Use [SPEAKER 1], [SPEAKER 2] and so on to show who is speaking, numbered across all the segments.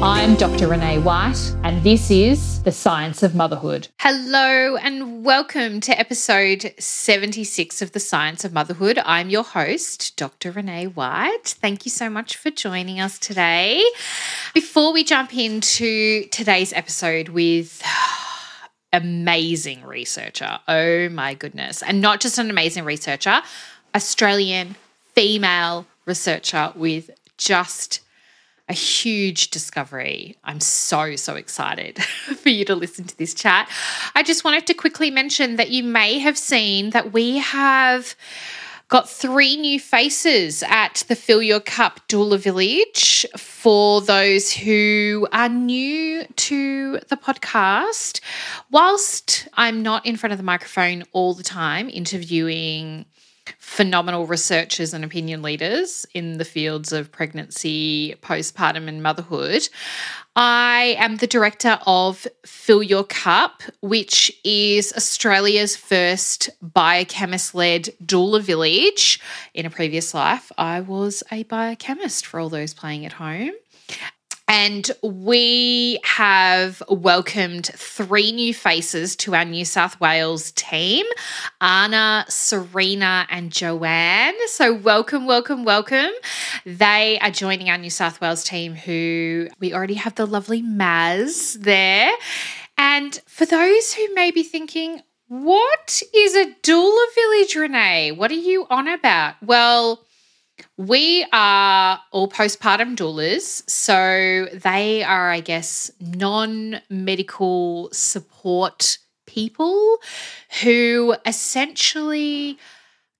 [SPEAKER 1] I'm Dr. Renee White, and this is The Science of Motherhood.
[SPEAKER 2] Hello, and welcome to episode 76 of The Science of Motherhood. I'm your host, Dr. Renee White. Thank you so much for joining us today. Before we jump into today's episode with amazing researcher, oh my goodness, and not just an amazing researcher, Australian female researcher with just a huge discovery. I'm so, so excited for you to listen to this chat. I just wanted to quickly mention that you may have seen that we have got three new faces at the Fill Your Cup Doula Village. For those who are new to the podcast, whilst I'm not in front of the microphone all the time interviewing phenomenal researchers and opinion leaders in the fields of pregnancy, postpartum, and motherhood. I am the director of Fill Your Cup, which is Australia's first biochemist led doula village. In a previous life, I was a biochemist for all those playing at home. And we have welcomed three new faces to our New South Wales team Anna, Serena, and Joanne. So, welcome, welcome, welcome. They are joining our New South Wales team, who we already have the lovely Maz there. And for those who may be thinking, what is a doula village, Renee? What are you on about? Well, we are all postpartum doulas. So they are, I guess, non medical support people who essentially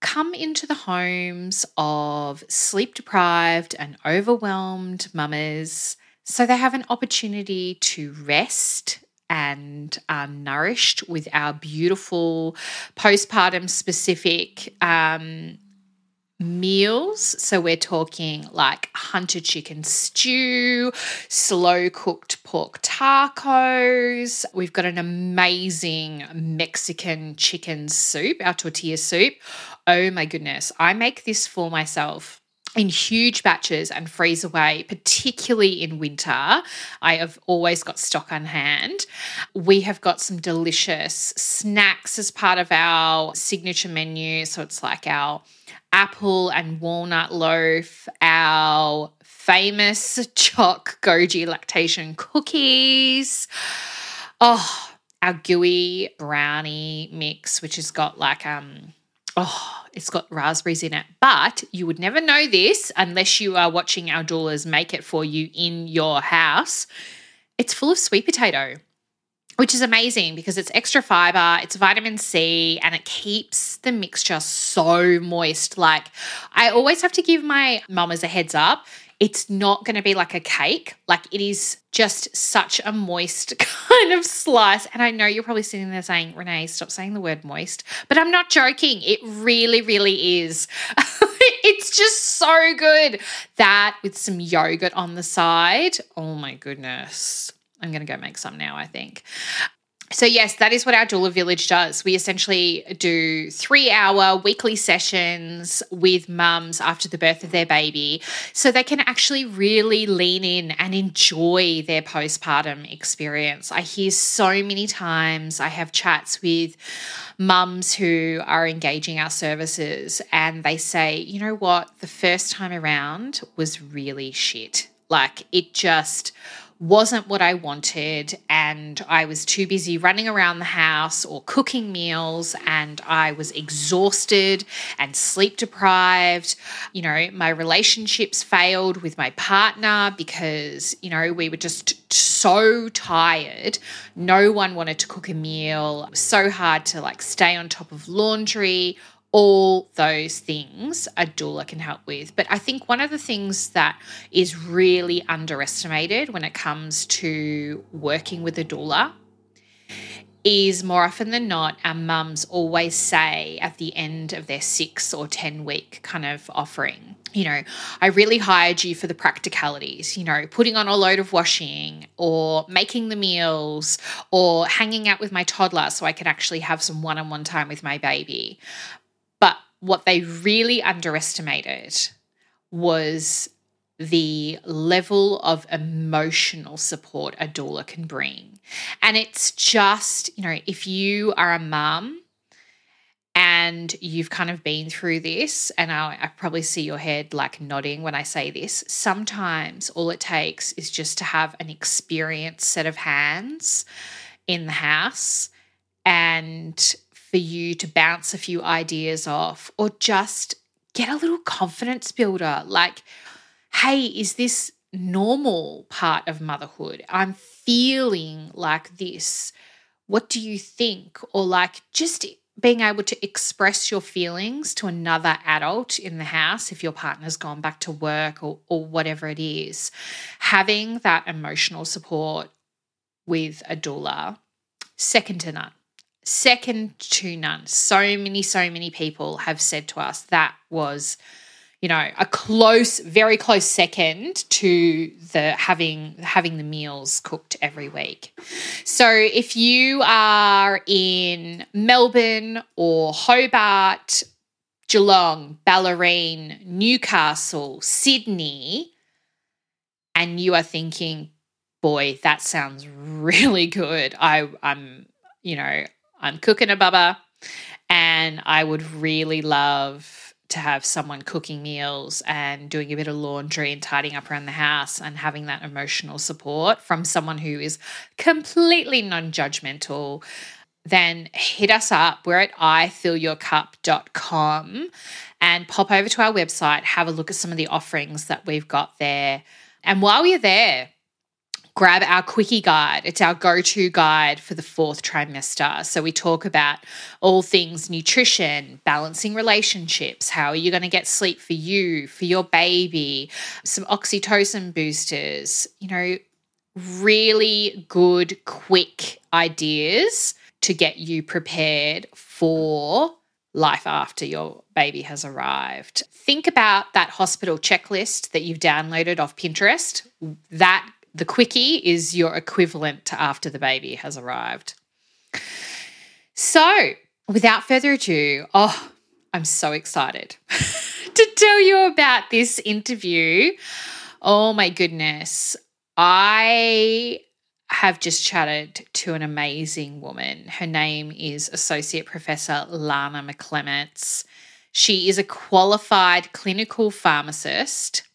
[SPEAKER 2] come into the homes of sleep deprived and overwhelmed mamas. So they have an opportunity to rest and are nourished with our beautiful postpartum specific um, meals. So we're talking like hunter chicken stew, slow cooked pork tacos. We've got an amazing Mexican chicken soup, our tortilla soup. Oh my goodness, I make this for myself in huge batches and freeze away, particularly in winter. I have always got stock on hand. We have got some delicious snacks as part of our signature menu. So it's like our apple and walnut loaf, our famous choc goji lactation cookies. Oh, our gooey brownie mix, which has got like um oh, it's got raspberries in it. But you would never know this unless you are watching our doulas make it for you in your house. It's full of sweet potato which is amazing because it's extra fiber, it's vitamin C, and it keeps the mixture so moist. Like, I always have to give my mamas a heads up. It's not going to be like a cake. Like, it is just such a moist kind of slice. And I know you're probably sitting there saying, Renee, stop saying the word moist. But I'm not joking. It really, really is. it's just so good. That with some yogurt on the side. Oh my goodness. I'm going to go make some now, I think. So, yes, that is what our doula village does. We essentially do three hour weekly sessions with mums after the birth of their baby so they can actually really lean in and enjoy their postpartum experience. I hear so many times, I have chats with mums who are engaging our services and they say, you know what, the first time around was really shit. Like, it just wasn't what I wanted, and I was too busy running around the house or cooking meals, and I was exhausted and sleep deprived. You know, my relationships failed with my partner because, you know, we were just so tired. No one wanted to cook a meal. It was so hard to like stay on top of laundry all those things a doula can help with. But I think one of the things that is really underestimated when it comes to working with a doula is more often than not, our mums always say at the end of their six or 10 week kind of offering, you know, I really hired you for the practicalities, you know, putting on a load of washing or making the meals or hanging out with my toddler so I can actually have some one on one time with my baby. What they really underestimated was the level of emotional support a doula can bring. And it's just, you know, if you are a mum and you've kind of been through this, and I, I, probably see your head like nodding when I say this, sometimes all it takes is just to have an experienced set of hands in the house and for you to bounce a few ideas off or just get a little confidence builder. Like, hey, is this normal part of motherhood? I'm feeling like this. What do you think? Or like just being able to express your feelings to another adult in the house if your partner's gone back to work or, or whatever it is. Having that emotional support with a doula, second to none. Second to none. So many, so many people have said to us that was you know a close very close second to the having having the meals cooked every week so if you are in melbourne or hobart geelong bellarine newcastle sydney and you are thinking boy that sounds really good i i'm you know i'm cooking a bubba and i would really love to have someone cooking meals and doing a bit of laundry and tidying up around the house and having that emotional support from someone who is completely non judgmental, then hit us up. We're at ifillyourcup.com and pop over to our website, have a look at some of the offerings that we've got there. And while you're there, grab our quickie guide. It's our go to guide for the fourth trimester. So we talk about all things nutrition, balancing relationships, how are you going to get sleep for you, for your baby, some oxytocin boosters, you know, really good, quick ideas to get you prepared for life after your baby has arrived. Think about that hospital checklist that you've downloaded off Pinterest. That the quickie is your equivalent to after the baby has arrived. So, without further ado, oh, I'm so excited to tell you about this interview. Oh my goodness. I have just chatted to an amazing woman. Her name is Associate Professor Lana McClements. She is a qualified clinical pharmacist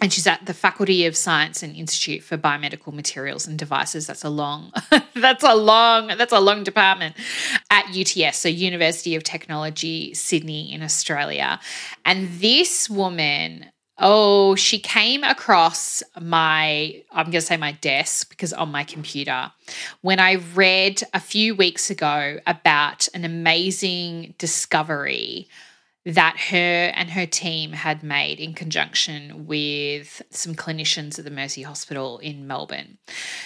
[SPEAKER 2] and she's at the Faculty of Science and Institute for Biomedical Materials and Devices. That's a long, that's a long, that's a long department at UTS, so University of Technology Sydney in Australia. And this woman, oh, she came across my, I'm going to say my desk because on my computer, when I read a few weeks ago about an amazing discovery that her and her team had made in conjunction with some clinicians at the Mercy Hospital in Melbourne.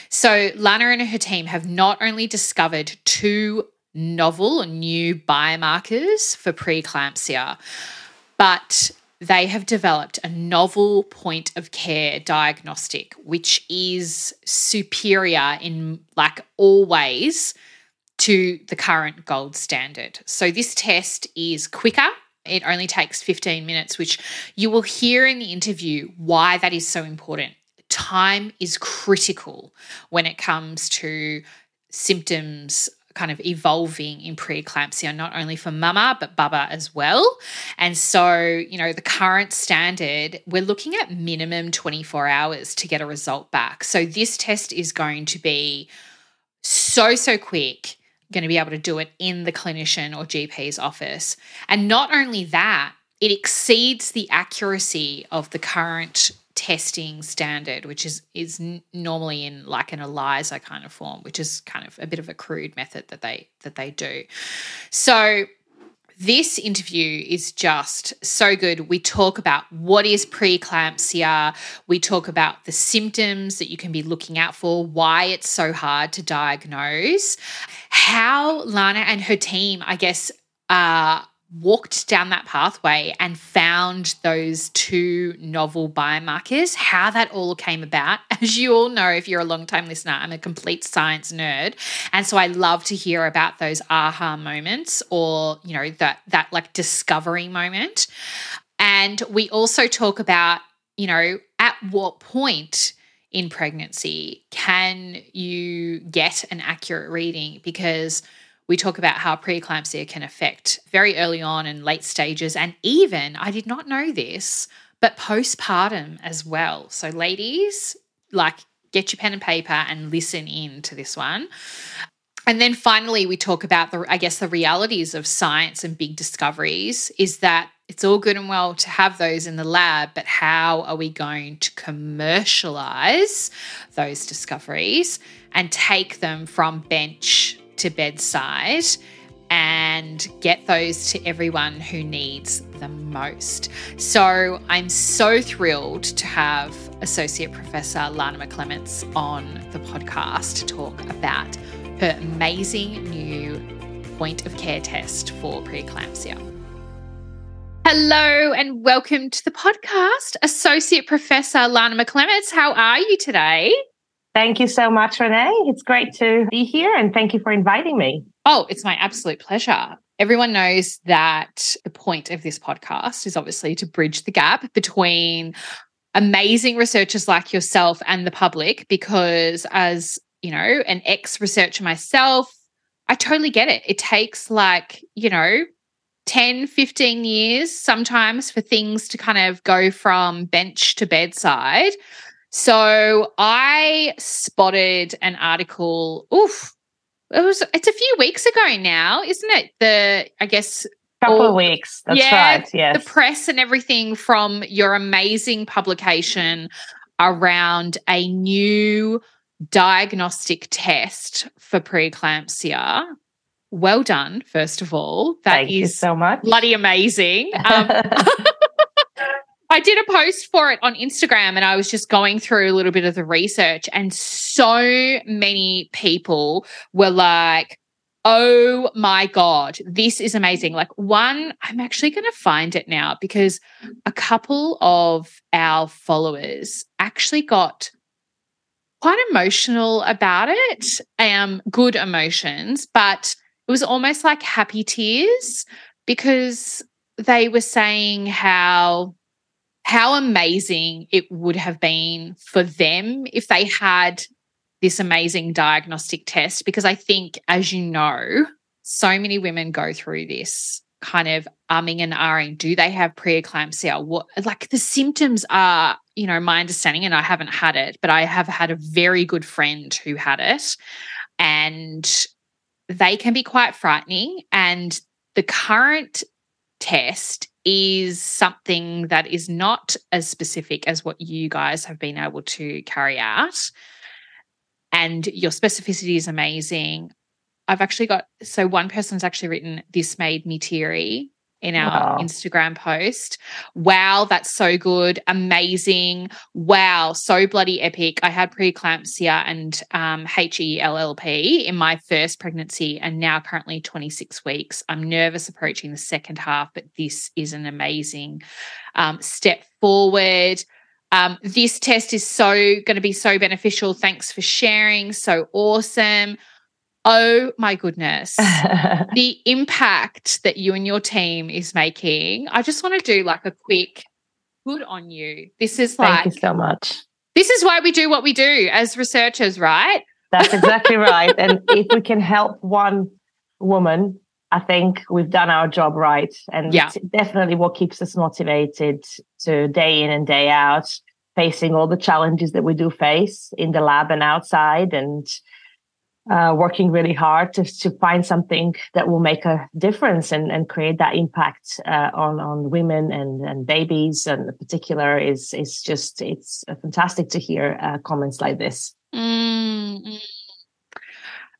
[SPEAKER 2] So, Lana and her team have not only discovered two novel new biomarkers for preeclampsia, but they have developed a novel point of care diagnostic, which is superior in like all ways to the current gold standard. So, this test is quicker it only takes 15 minutes, which you will hear in the interview why that is so important. Time is critical when it comes to symptoms kind of evolving in preeclampsia, not only for mama, but baba as well. And so, you know, the current standard, we're looking at minimum 24 hours to get a result back. So, this test is going to be so, so quick going to be able to do it in the clinician or GP's office. And not only that, it exceeds the accuracy of the current testing standard, which is is normally in like an ELISA kind of form, which is kind of a bit of a crude method that they that they do. So this interview is just so good. We talk about what is preeclampsia. We talk about the symptoms that you can be looking out for, why it's so hard to diagnose, how Lana and her team, I guess, uh, walked down that pathway and found those two novel biomarkers, how that all came about. As you all know, if you're a long time listener, I'm a complete science nerd. And so I love to hear about those aha moments or, you know, that that like discovery moment. And we also talk about, you know, at what point in pregnancy can you get an accurate reading because we talk about how preeclampsia can affect very early on and late stages, and even, I did not know this, but postpartum as well. So, ladies, like, get your pen and paper and listen in to this one. And then finally, we talk about the, I guess, the realities of science and big discoveries is that it's all good and well to have those in the lab, but how are we going to commercialize those discoveries and take them from bench to bedside and get those to everyone who needs the most. So I'm so thrilled to have Associate Professor Lana McClements on the podcast to talk about her amazing new point of care test for preeclampsia. Hello and welcome to the podcast, Associate Professor Lana McClements. How are you today?
[SPEAKER 3] Thank you so much, Renee. It's great to be here and thank you for inviting me.
[SPEAKER 2] Oh, it's my absolute pleasure. Everyone knows that the point of this podcast is obviously to bridge the gap between amazing researchers like yourself and the public because as, you know, an ex researcher myself, I totally get it. It takes like, you know, 10, 15 years sometimes for things to kind of go from bench to bedside. So I spotted an article. Oof, it was. It's a few weeks ago now, isn't it? The I guess
[SPEAKER 3] couple all, of weeks. That's yeah, right. Yes.
[SPEAKER 2] The press and everything from your amazing publication around a new diagnostic test for preeclampsia. Well done, first of all.
[SPEAKER 3] That Thank is you so much.
[SPEAKER 2] Bloody amazing. Um, I did a post for it on Instagram and I was just going through a little bit of the research, and so many people were like, Oh my God, this is amazing. Like, one, I'm actually going to find it now because a couple of our followers actually got quite emotional about it. Um, good emotions, but it was almost like happy tears because they were saying how how amazing it would have been for them if they had this amazing diagnostic test. Because I think, as you know, so many women go through this kind of umming and ahhing. Do they have preeclampsia? What like the symptoms are, you know, my understanding, and I haven't had it, but I have had a very good friend who had it. And they can be quite frightening. And the current test is something that is not as specific as what you guys have been able to carry out. And your specificity is amazing. I've actually got so one person's actually written, This made me teary in our wow. Instagram post. Wow, that's so good. Amazing. Wow, so bloody epic. I had preeclampsia and um, HELLP in my first pregnancy and now currently 26 weeks. I'm nervous approaching the second half, but this is an amazing um, step forward. Um, this test is so going to be so beneficial. Thanks for sharing. So awesome. Oh my goodness. the impact that you and your team is making. I just want to do like a quick good on you. This is like
[SPEAKER 3] Thank you so much.
[SPEAKER 2] This is why we do what we do as researchers, right?
[SPEAKER 3] That's exactly right. And if we can help one woman, I think we've done our job right. And yeah. definitely what keeps us motivated to day in and day out, facing all the challenges that we do face in the lab and outside and uh, working really hard to, to find something that will make a difference and, and create that impact uh, on on women and, and babies and in particular is is just it's fantastic to hear uh, comments like this.
[SPEAKER 2] Mm-hmm.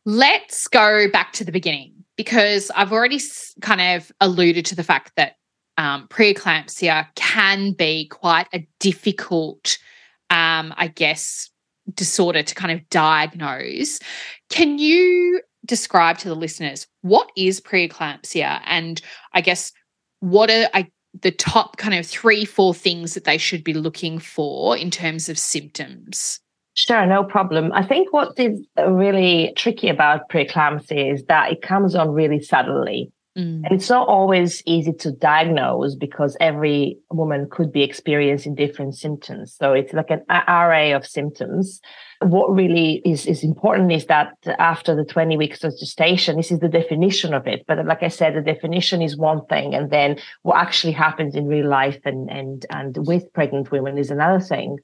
[SPEAKER 2] Let's go back to the beginning because I've already kind of alluded to the fact that um, preeclampsia can be quite a difficult, um, I guess, disorder to kind of diagnose. Can you describe to the listeners what is preeclampsia and I guess what are I, the top kind of three, four things that they should be looking for in terms of symptoms?
[SPEAKER 3] Sure, no problem. I think what is really tricky about preeclampsia is that it comes on really suddenly. Mm. And it's not always easy to diagnose because every woman could be experiencing different symptoms. So it's like an array of symptoms. What really is, is important is that after the 20 weeks of gestation, this is the definition of it. But like I said, the definition is one thing. And then what actually happens in real life and, and, and with pregnant women is another thing.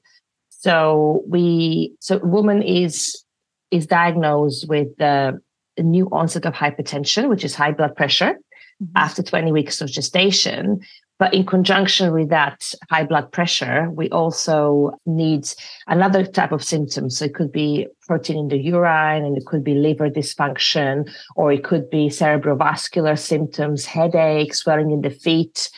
[SPEAKER 3] So we, so woman is, is diagnosed with uh, a new onset of hypertension, which is high blood pressure mm-hmm. after 20 weeks of gestation. But in conjunction with that high blood pressure, we also need another type of symptoms. So it could be protein in the urine and it could be liver dysfunction, or it could be cerebrovascular symptoms, headache, swelling in the feet.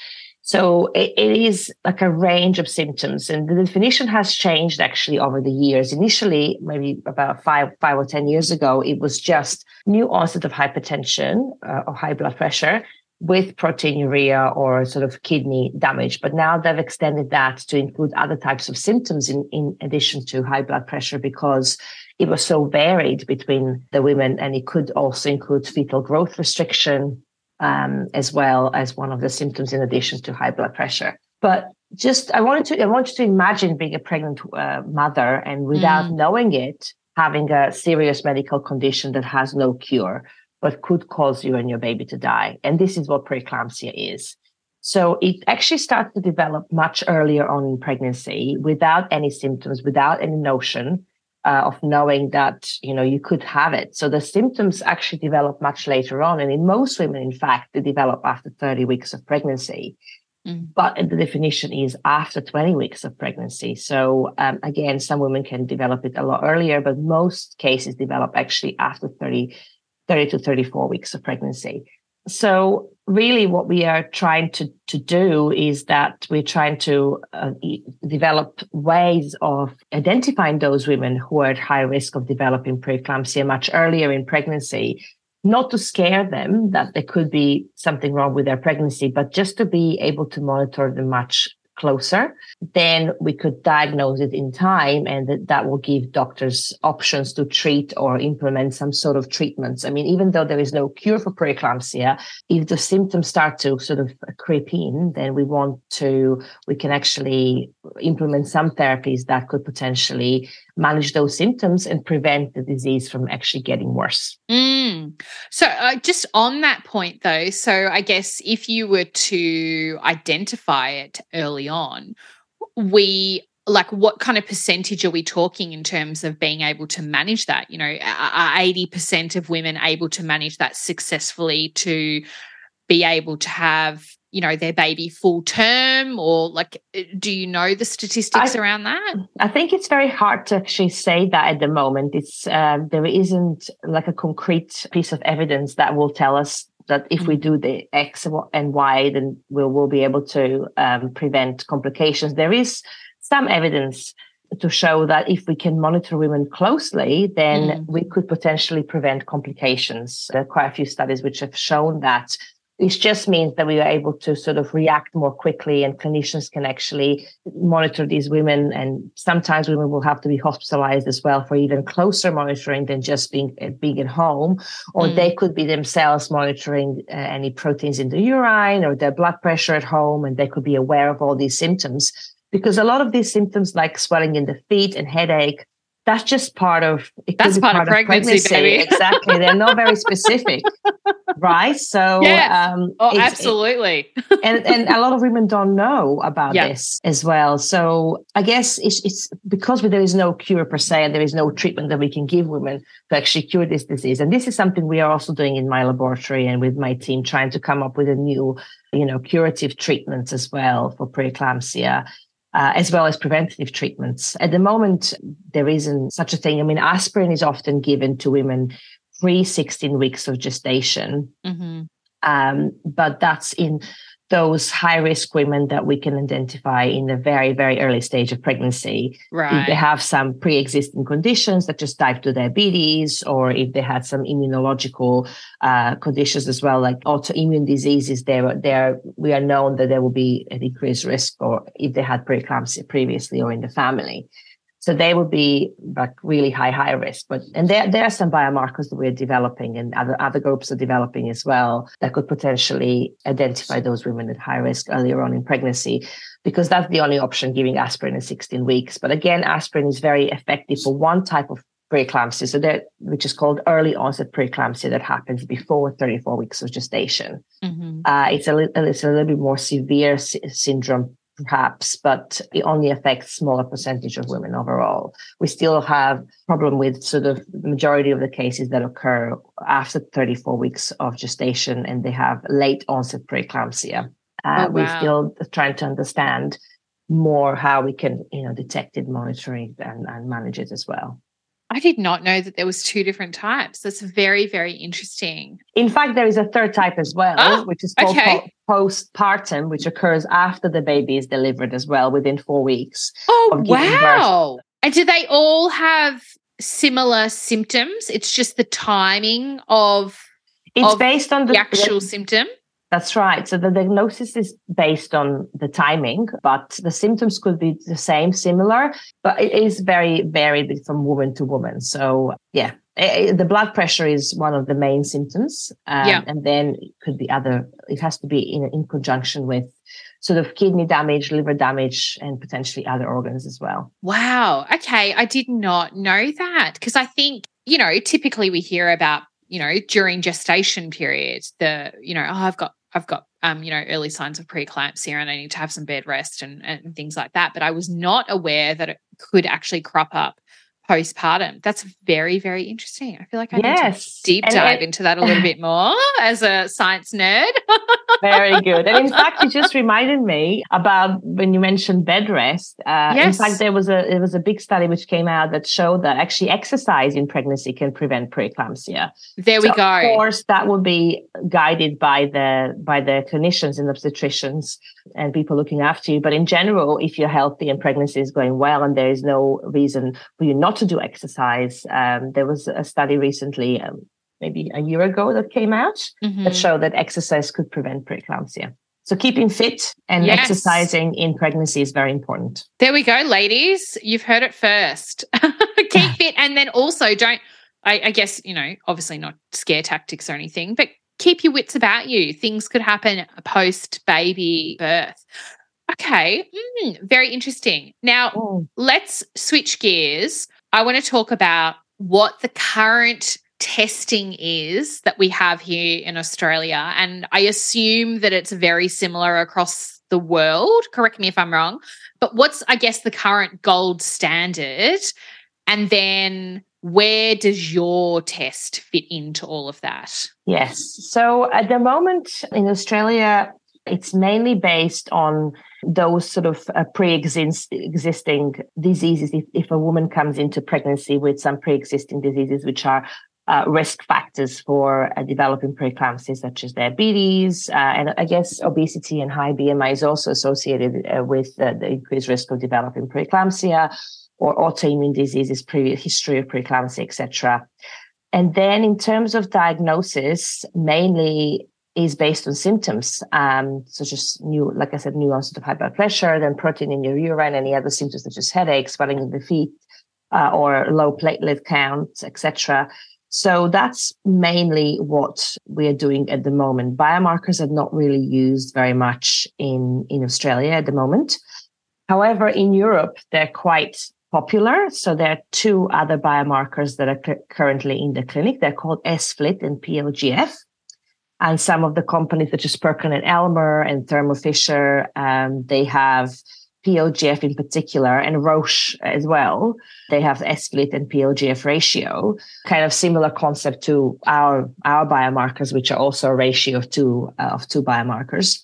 [SPEAKER 3] So it, it is like a range of symptoms, and the definition has changed actually over the years. Initially, maybe about five, five or ten years ago, it was just new onset of hypertension uh, or high blood pressure with proteinuria or sort of kidney damage. But now they've extended that to include other types of symptoms in, in addition to high blood pressure because it was so varied between the women and it could also include fetal growth restriction, um, as well as one of the symptoms in addition to high blood pressure. But just I wanted to I want you to imagine being a pregnant uh, mother and without mm. knowing it, having a serious medical condition that has no cure but could cause you and your baby to die. And this is what preeclampsia is. So it actually starts to develop much earlier on in pregnancy without any symptoms, without any notion uh, of knowing that you know you could have it. So the symptoms actually develop much later on. And in most women in fact they develop after 30 weeks of pregnancy. Mm. but the definition is after 20 weeks of pregnancy. So um, again some women can develop it a lot earlier but most cases develop actually after 30 30 to 34 weeks of pregnancy so really what we are trying to, to do is that we're trying to uh, develop ways of identifying those women who are at high risk of developing preeclampsia much earlier in pregnancy. Not to scare them that there could be something wrong with their pregnancy but just to be able to monitor them much closer, then we could diagnose it in time and that, that will give doctors options to treat or implement some sort of treatments. I mean, even though there is no cure for preeclampsia, if the symptoms start to sort of creep in, then we want to, we can actually implement some therapies that could potentially manage those symptoms and prevent the disease from actually getting worse.
[SPEAKER 2] Mm. So, uh, just on that point, though, so I guess if you were to identify it early on, we like what kind of percentage are we talking in terms of being able to manage that you know are 80% of women able to manage that successfully to be able to have you know their baby full term or like uh, do you know the statistics I, around that
[SPEAKER 3] i think it's very hard to actually say that at the moment it's uh, there isn't like a concrete piece of evidence that will tell us that if we mm. do the x and y then we'll, we'll be able to um, prevent complications there is some evidence to show that if we can monitor women closely, then mm. we could potentially prevent complications. There are quite a few studies which have shown that it just means that we are able to sort of react more quickly and clinicians can actually monitor these women. And sometimes women will have to be hospitalized as well for even closer monitoring than just being, being at home. Or mm. they could be themselves monitoring uh, any proteins in the urine or their blood pressure at home. And they could be aware of all these symptoms because a lot of these symptoms like swelling in the feet and headache that's just part of
[SPEAKER 2] that's part, part, of pregnancy, pregnancy.
[SPEAKER 3] exactly. They're not very specific right? So
[SPEAKER 2] yes. um oh absolutely
[SPEAKER 3] it, and and a lot of women don't know about yeah. this as well. So i guess it's, it's because there is no cure per se and there is no treatment that we can give women to actually cure this disease. And this is something we are also doing in my laboratory and with my team trying to come up with a new you know curative treatments as well for preeclampsia uh, as well as preventative treatments. At the moment, there isn't such a thing. I mean, aspirin is often given to women pre 16 weeks of gestation, mm-hmm. um, but that's in those high risk women that we can identify in the very, very early stage of pregnancy.
[SPEAKER 2] Right.
[SPEAKER 3] If they have some pre existing conditions such as type 2 diabetes, or if they had some immunological uh, conditions as well, like autoimmune diseases, there, there, we are known that there will be an increased risk, or if they had preeclampsia previously or in the family. So they would be like really high, high risk. But and there there are some biomarkers that we're developing and other other groups are developing as well that could potentially identify those women at high risk earlier on in pregnancy, because that's the only option giving aspirin in 16 weeks. But again, aspirin is very effective for one type of preeclampsia, so that which is called early onset preeclampsia that happens before 34 weeks of gestation. Mm-hmm. Uh, it's a it's a little bit more severe sy- syndrome perhaps, but it only affects smaller percentage of women overall. We still have problem with sort of the majority of the cases that occur after 34 weeks of gestation and they have late onset preeclampsia. Uh, oh, wow. We're still trying to understand more how we can, you know, detect it, monitor it, and, and manage it as well.
[SPEAKER 2] I did not know that there was two different types. That's very, very interesting.
[SPEAKER 3] In fact, there is a third type as well, oh, which is called okay. po- postpartum, which occurs after the baby is delivered as well, within four weeks.
[SPEAKER 2] Oh, wow. Birth. And do they all have similar symptoms? It's just the timing of
[SPEAKER 3] it's
[SPEAKER 2] of
[SPEAKER 3] based on
[SPEAKER 2] the, the actual the, symptom.
[SPEAKER 3] That's right. So the diagnosis is based on the timing, but the symptoms could be the same, similar, but it is very varied from woman to woman. So yeah, it, it, the blood pressure is one of the main symptoms. Um, yeah. And then it could be other, it has to be in, in conjunction with sort of kidney damage, liver damage, and potentially other organs as well.
[SPEAKER 2] Wow. Okay. I did not know that because I think, you know, typically we hear about you know during gestation period the you know oh i've got I've got um, you know, early signs of preeclampsia here and I need to have some bed rest and, and things like that. But I was not aware that it could actually crop up postpartum. That's very, very interesting. I feel like I yes. need to deep dive and, into that a little bit more as a science nerd.
[SPEAKER 3] very good. And in fact, it just reminded me about when you mentioned bed rest. Uh, yes. In fact, there was a there was a big study which came out that showed that actually exercise in pregnancy can prevent preeclampsia.
[SPEAKER 2] There we go.
[SPEAKER 3] Of course, that would be guided by the by the clinicians and obstetricians and people looking after you. But in general, if you're healthy and pregnancy is going well and there is no reason for you not to do exercise, um, there was a study recently, um, maybe a year ago, that came out mm-hmm. that showed that exercise could prevent preeclampsia. So keeping fit and yes. exercising in pregnancy is very important.
[SPEAKER 2] There we go, ladies. You've heard it first. Keep fit and then also don't I, I, guess, you know, obviously not scare tactics or anything, but keep your wits about you. Things could happen post baby birth. Okay, mm, very interesting. Now, oh. let's switch gears. I want to talk about what the current testing is that we have here in Australia. And I assume that it's very similar across the world. Correct me if I'm wrong. But what's, I guess, the current gold standard? And then where does your test fit into all of that?
[SPEAKER 3] Yes. So at the moment in Australia, it's mainly based on those sort of uh, pre-existing diseases. If, if, a woman comes into pregnancy with some pre-existing diseases, which are uh, risk factors for uh, developing preeclampsia, such as diabetes, uh, and I guess obesity and high BMI is also associated uh, with the increased risk of developing preeclampsia or autoimmune diseases, previous history of preeclampsia, etc. And then in terms of diagnosis, mainly is based on symptoms, um, such as new, like I said, new onset of high blood pressure, then protein in your urine, any other symptoms such as headaches, swelling in the feet, uh, or low platelet count, etc. So that's mainly what we are doing at the moment. Biomarkers are not really used very much in, in Australia at the moment. However, in Europe, they're quite popular. So there are two other biomarkers that are currently in the clinic. They're called SFLT and PLGF. And some of the companies such as Perkin and Elmer and Thermo Fisher, um, they have PLGF in particular and Roche as well. They have SFLT and PLGF ratio, kind of similar concept to our, our biomarkers, which are also a ratio of two, uh, of two biomarkers.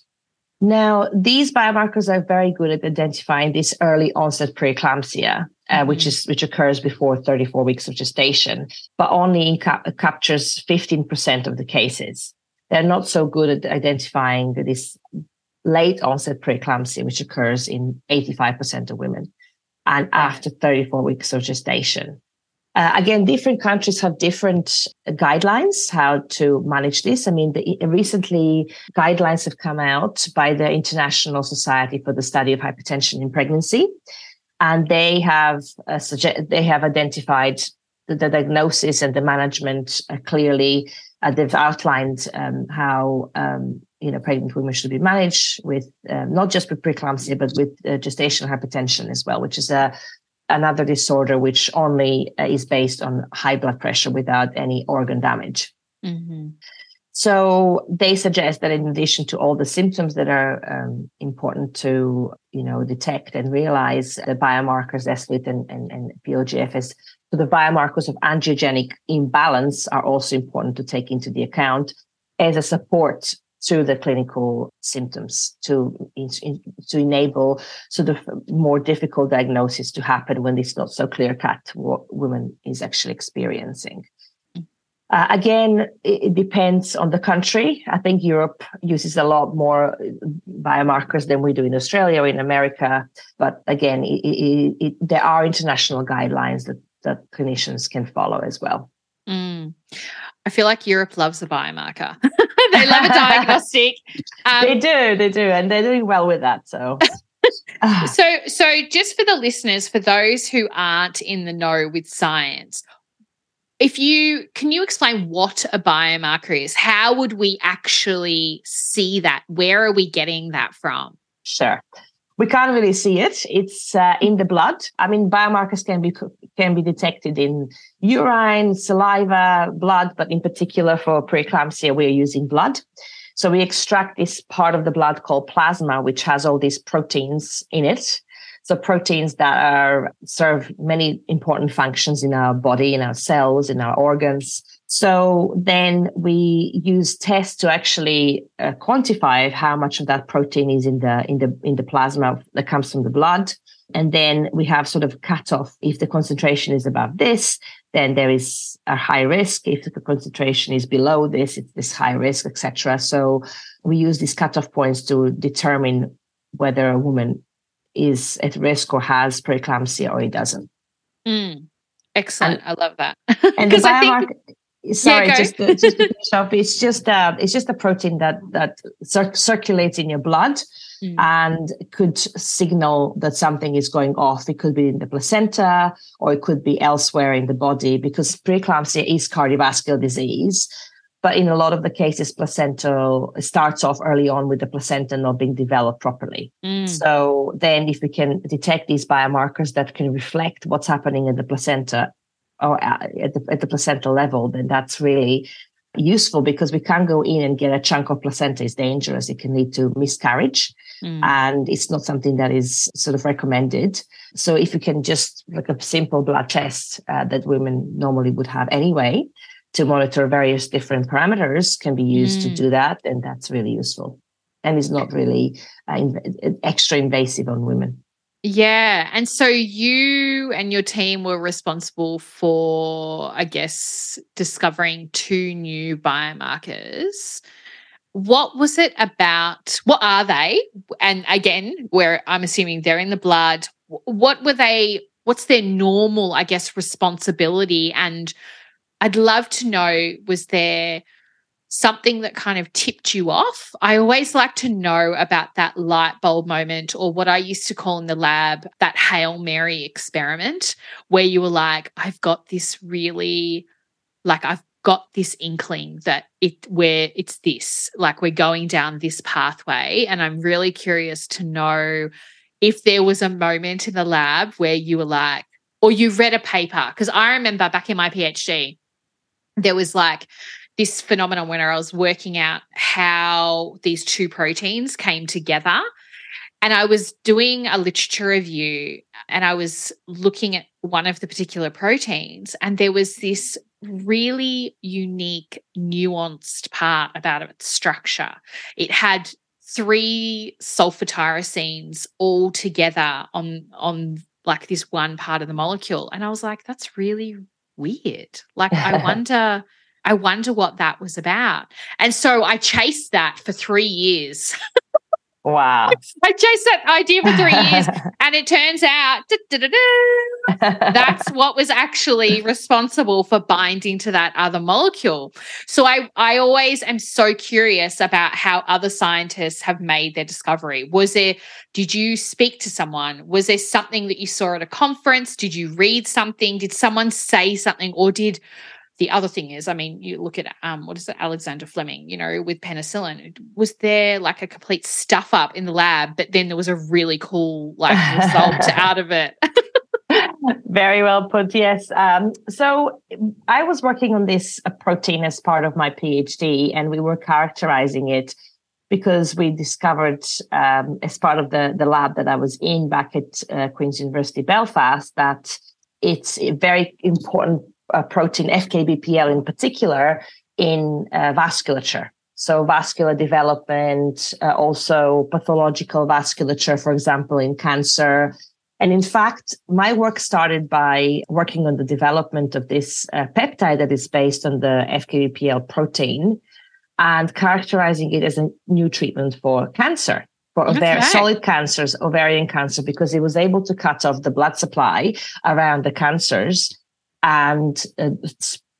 [SPEAKER 3] Now, these biomarkers are very good at identifying this early onset preeclampsia, uh, mm-hmm. which is which occurs before 34 weeks of gestation, but only cap- captures 15% of the cases. They're not so good at identifying this late onset preeclampsia, which occurs in 85% of women, and after 34 weeks of gestation. Uh, again, different countries have different guidelines how to manage this. I mean, the, recently guidelines have come out by the International Society for the Study of Hypertension in Pregnancy, and they have uh, suggest- they have identified the, the, diagnosis and the management uh, clearly. Uh, they've outlined um, how um, you know pregnant women should be managed with um, not just with preeclampsia but with uh, gestational hypertension as well, which is a another disorder which only uh, is based on high blood pressure without any organ damage. Mm-hmm. So they suggest that in addition to all the symptoms that are um, important to, you know, detect and realize the biomarkers SFLT and, and, and PLGFs, so the biomarkers of angiogenic imbalance are also important to take into the account as a support to the clinical symptoms to to enable sort of more difficult diagnosis to happen when it's not so clear cut what woman is actually experiencing. Uh, again, it, it, depends on the country. I think Europe uses a lot more biomarkers than we do in Australia or in America. But again, it, there are international guidelines that, that clinicians can follow as well.
[SPEAKER 2] Mm. I feel like Europe loves a biomarker. they love a diagnostic.
[SPEAKER 3] Um, they do, they do, and they're doing well with that. So.
[SPEAKER 2] so so just for the listeners for those who aren't in the know with science if you can you explain what a biomarker is how would we actually see that where are we getting that from
[SPEAKER 3] sure we can't really see it. It's uh, in the blood. I mean, biomarkers can be can be detected in urine, saliva, blood, but in particular for preeclampsia, we are using blood. So we extract this part of the blood called plasma, which has all these proteins in it. So proteins that are serve many important functions in our body, in our cells, in our organs. So then we use tests to actually uh, quantify how much of that protein is in the in the in the plasma that comes from the blood. And then we have sort of cutoff. If the concentration is above this, then there is a high risk. If the concentration is below this, it's this high risk, etc. So we use these cutoff points to determine whether a woman is at risk or has preeclampsia or it doesn't.
[SPEAKER 2] Mm, excellent. And, I love that.
[SPEAKER 3] and the biomarker, think, sorry yeah, just, to, just to up, it's just uh, it's just a protein that that cir- circulates in your blood mm. and could signal that something is going off it could be in the placenta or it could be elsewhere in the body because preeclampsia is cardiovascular disease but in a lot of the cases placental starts off early on with the placenta not being developed properly mm. so then if we can detect these biomarkers that can reflect what's happening in the placenta or at the, at the placental level, then that's really useful because we can't go in and get a chunk of placenta. It's dangerous. It can lead to miscarriage. Mm. And it's not something that is sort of recommended. So if you can just like a simple blood test uh, that women normally would have anyway to monitor various different parameters can be used mm. to do that. And that's really useful. And it's not really uh, inv- extra invasive on women.
[SPEAKER 2] Yeah. And so you and your team were responsible for, I guess, discovering two new biomarkers. What was it about? What are they? And again, where I'm assuming they're in the blood, what were they? What's their normal, I guess, responsibility? And I'd love to know was there something that kind of tipped you off. I always like to know about that light bulb moment or what I used to call in the lab that Hail Mary experiment where you were like, I've got this really, like, I've got this inkling that it where it's this like we're going down this pathway and i'm really curious to know if there was a moment in the lab where you were like or you read a paper because i remember back in my phd there was like this phenomenon when I was working out how these two proteins came together. And I was doing a literature review and I was looking at one of the particular proteins, and there was this really unique, nuanced part about its structure. It had three sulfotyrosines all together on on like this one part of the molecule and i was like that's really weird like i wonder I wonder what that was about. And so I chased that for three years.
[SPEAKER 3] Wow.
[SPEAKER 2] I chased that idea for three years and it turns out that's what was actually responsible for binding to that other molecule. So I, I always am so curious about how other scientists have made their discovery. Was there, did you speak to someone? Was there something that you saw at a conference? Did you read something? Did someone say something or did the other thing is, I mean, you look at um, what is it, Alexander Fleming, you know, with penicillin. Was there like a complete stuff up in the lab, but then there was a really cool like result out of it?
[SPEAKER 3] Very well put. Yes. Um, so I was working on this uh, protein as part of my PhD, and we were characterizing it because we discovered, um, as part of the the lab that I was in back at uh, Queen's University Belfast, that it's a very important uh, protein, FKBPL in particular, in uh, vasculature. So vascular development, uh, also pathological vasculature, for example, in cancer. And in fact, my work started by working on the development of this uh, peptide that is based on the FKBPL protein and characterizing it as a new treatment for cancer for okay. solid cancers, ovarian cancer, because it was able to cut off the blood supply around the cancers and uh,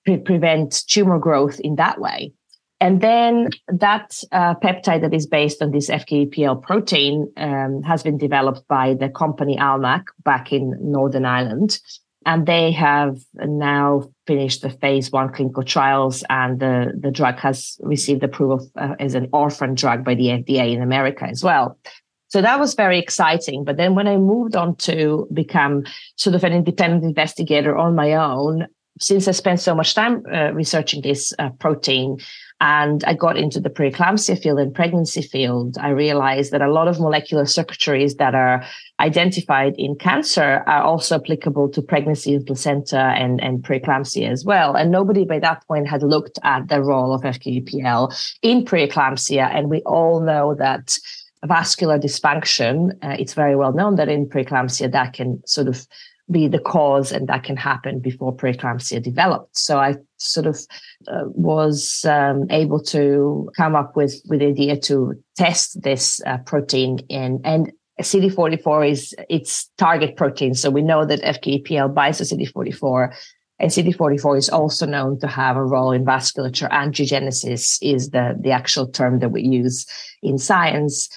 [SPEAKER 3] pre- prevent tumor growth in that way. And then that uh, peptide that is based on this FKBPL protein um, has been developed by the company Almac back in Northern Ireland. And they have now finished the phase one clinical trials, and the, the drug has received approval uh, as an orphan drug by the FDA in America as well. So that was very exciting. But then when I moved on to become sort of an independent investigator on my own, since I spent so much time uh, researching this uh, protein and I got into the preeclampsia field and pregnancy field, I realized that a lot of molecular circuitries that are identified in cancer are also applicable to pregnancy and placenta and, and preeclampsia as well. And nobody by that point had looked at the role of FKBPL in preeclampsia. And we all know that vascular dysfunction, uh, it's very well known that in preeclampsia that can sort of be the cause and that can happen before preeclampsia developed. So I sort of uh, was um, able to come up with, with the idea to test this uh, protein in, and CD44 is its target protein. So we know that FKBPL binds to CD44 and CD44 is also known to have a role in vasculature. Angiogenesis is the, the actual term that we use in science.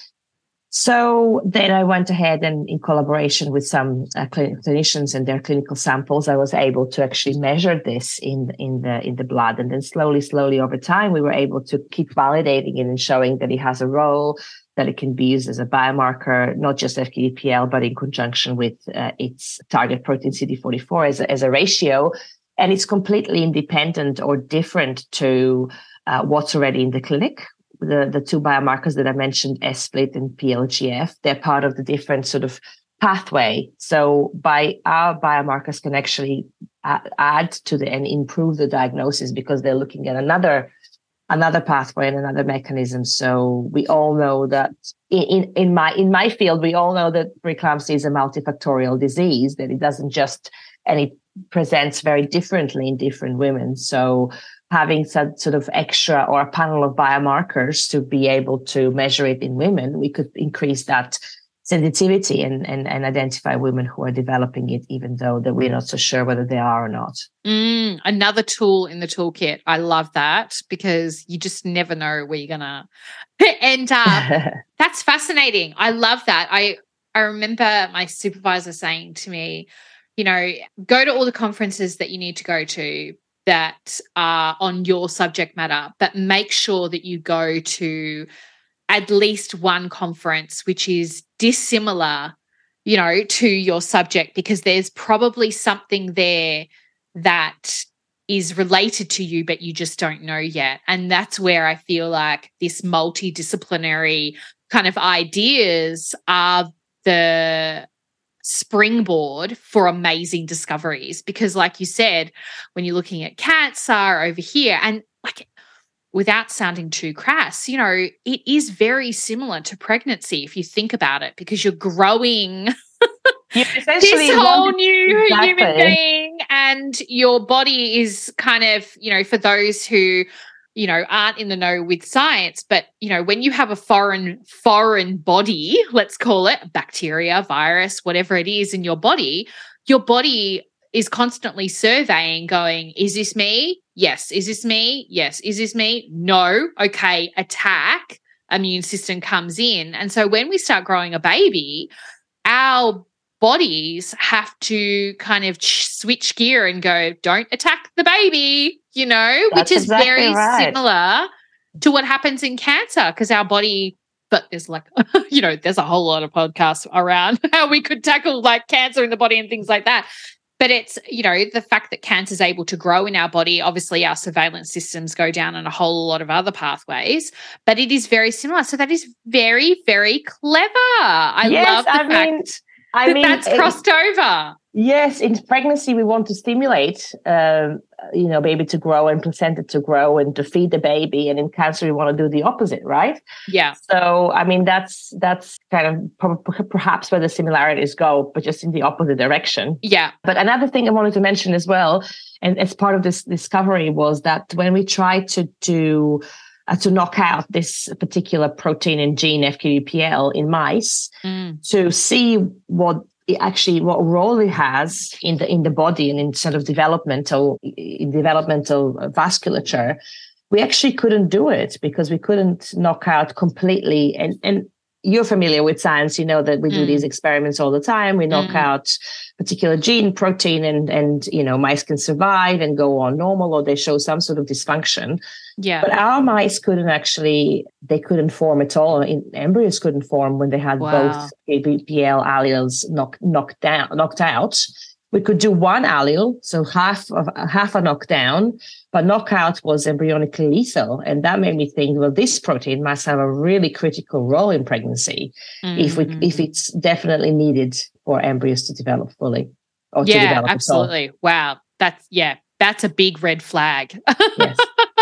[SPEAKER 3] So then I went ahead and in collaboration with some uh, clinicians and their clinical samples, I was able to actually measure this in, in the, in the blood. And then slowly, slowly over time, we were able to keep validating it and showing that it has a role, that it can be used as a biomarker, not just FKBPL, but in conjunction with uh, its target protein CD44 as a, as a ratio. And it's completely independent or different to uh, what's already in the clinic, the, the two biomarkers that I mentioned, SFLT and PLGF, they're part of the different sort of pathway. So by our biomarkers can actually add to the and improve the diagnosis because they're looking at another another pathway and another mechanism. So we all know that in, in my in my field, we all know that preeclampsia is a multifactorial disease, that it doesn't just and it presents very differently in different women. So having some sort of extra or a panel of biomarkers to be able to measure it in women, we could increase that sensitivity and, and, and identify women who are developing it, even though that we're not so sure whether they are or not.
[SPEAKER 2] Mm, another tool in the toolkit. I love that because you just never know where you're gonna end up. That's fascinating. I love that. I I remember my supervisor saying to me, you know, go to all the conferences that you need to go to, that are on your subject matter, but make sure that you go to at least one conference which is dissimilar, you know, to your subject, because there's probably something there that is related to you, but you just don't know yet. And that's where I feel like this multidisciplinary kind of ideas are the springboard for amazing discoveries because like you said when you're looking at cancer over here and like without sounding too crass you know it is very similar to pregnancy if you think about it because you're growing this whole new exactly. human being and your body is kind of you know for those who you know aren't in the know with science but you know when you have a foreign foreign body let's call it bacteria virus whatever it is in your body your body is constantly surveying going is this me? Yes. Is this me? Yes. Is this me? No. Okay attack. Immune system comes in. And so when we start growing a baby our bodies have to kind of switch gear and go, don't attack the baby, you know, That's which is exactly very right. similar to what happens in cancer because our body, but there's like, you know, there's a whole lot of podcasts around how we could tackle like cancer in the body and things like that. But it's, you know, the fact that cancer is able to grow in our body, obviously our surveillance systems go down in a whole lot of other pathways, but it is very similar. So that is very, very clever. I yes, love the I fact. Mean- I mean, that's crossed it, over.
[SPEAKER 3] Yes, in pregnancy, we want to stimulate, um, you know, baby to grow and placenta to grow and to feed the baby. And in cancer, we want to do the opposite, right?
[SPEAKER 2] Yeah.
[SPEAKER 3] So, I mean, that's that's kind of perhaps where the similarities go, but just in the opposite direction.
[SPEAKER 2] Yeah.
[SPEAKER 3] But another thing I wanted to mention as well, and as part of this discovery, was that when we tried to do uh, to knock out this particular protein and gene FKBPL in mice mm. to see what actually what role it has in the in the body and in sort of developmental in developmental vasculature we actually couldn't do it because we couldn't knock out completely and and you're familiar with science you know that we do mm. these experiments all the time we knock mm. out particular gene protein and and you know mice can survive and go on normal or they show some sort of dysfunction
[SPEAKER 2] yeah
[SPEAKER 3] but our mice couldn't actually they couldn't form at all in, embryos couldn't form when they had wow. both FKBPL alleles knocked knocked down knocked out we could do one allele, so half of half a knockdown, but knockout was embryonically lethal. And that made me think, well, this protein must have a really critical role in pregnancy mm-hmm. if we if mm-hmm. it's definitely needed for embryos to develop fully.
[SPEAKER 2] Or yeah, develop absolutely. Wow. That's yeah, that's a big red flag. Yes.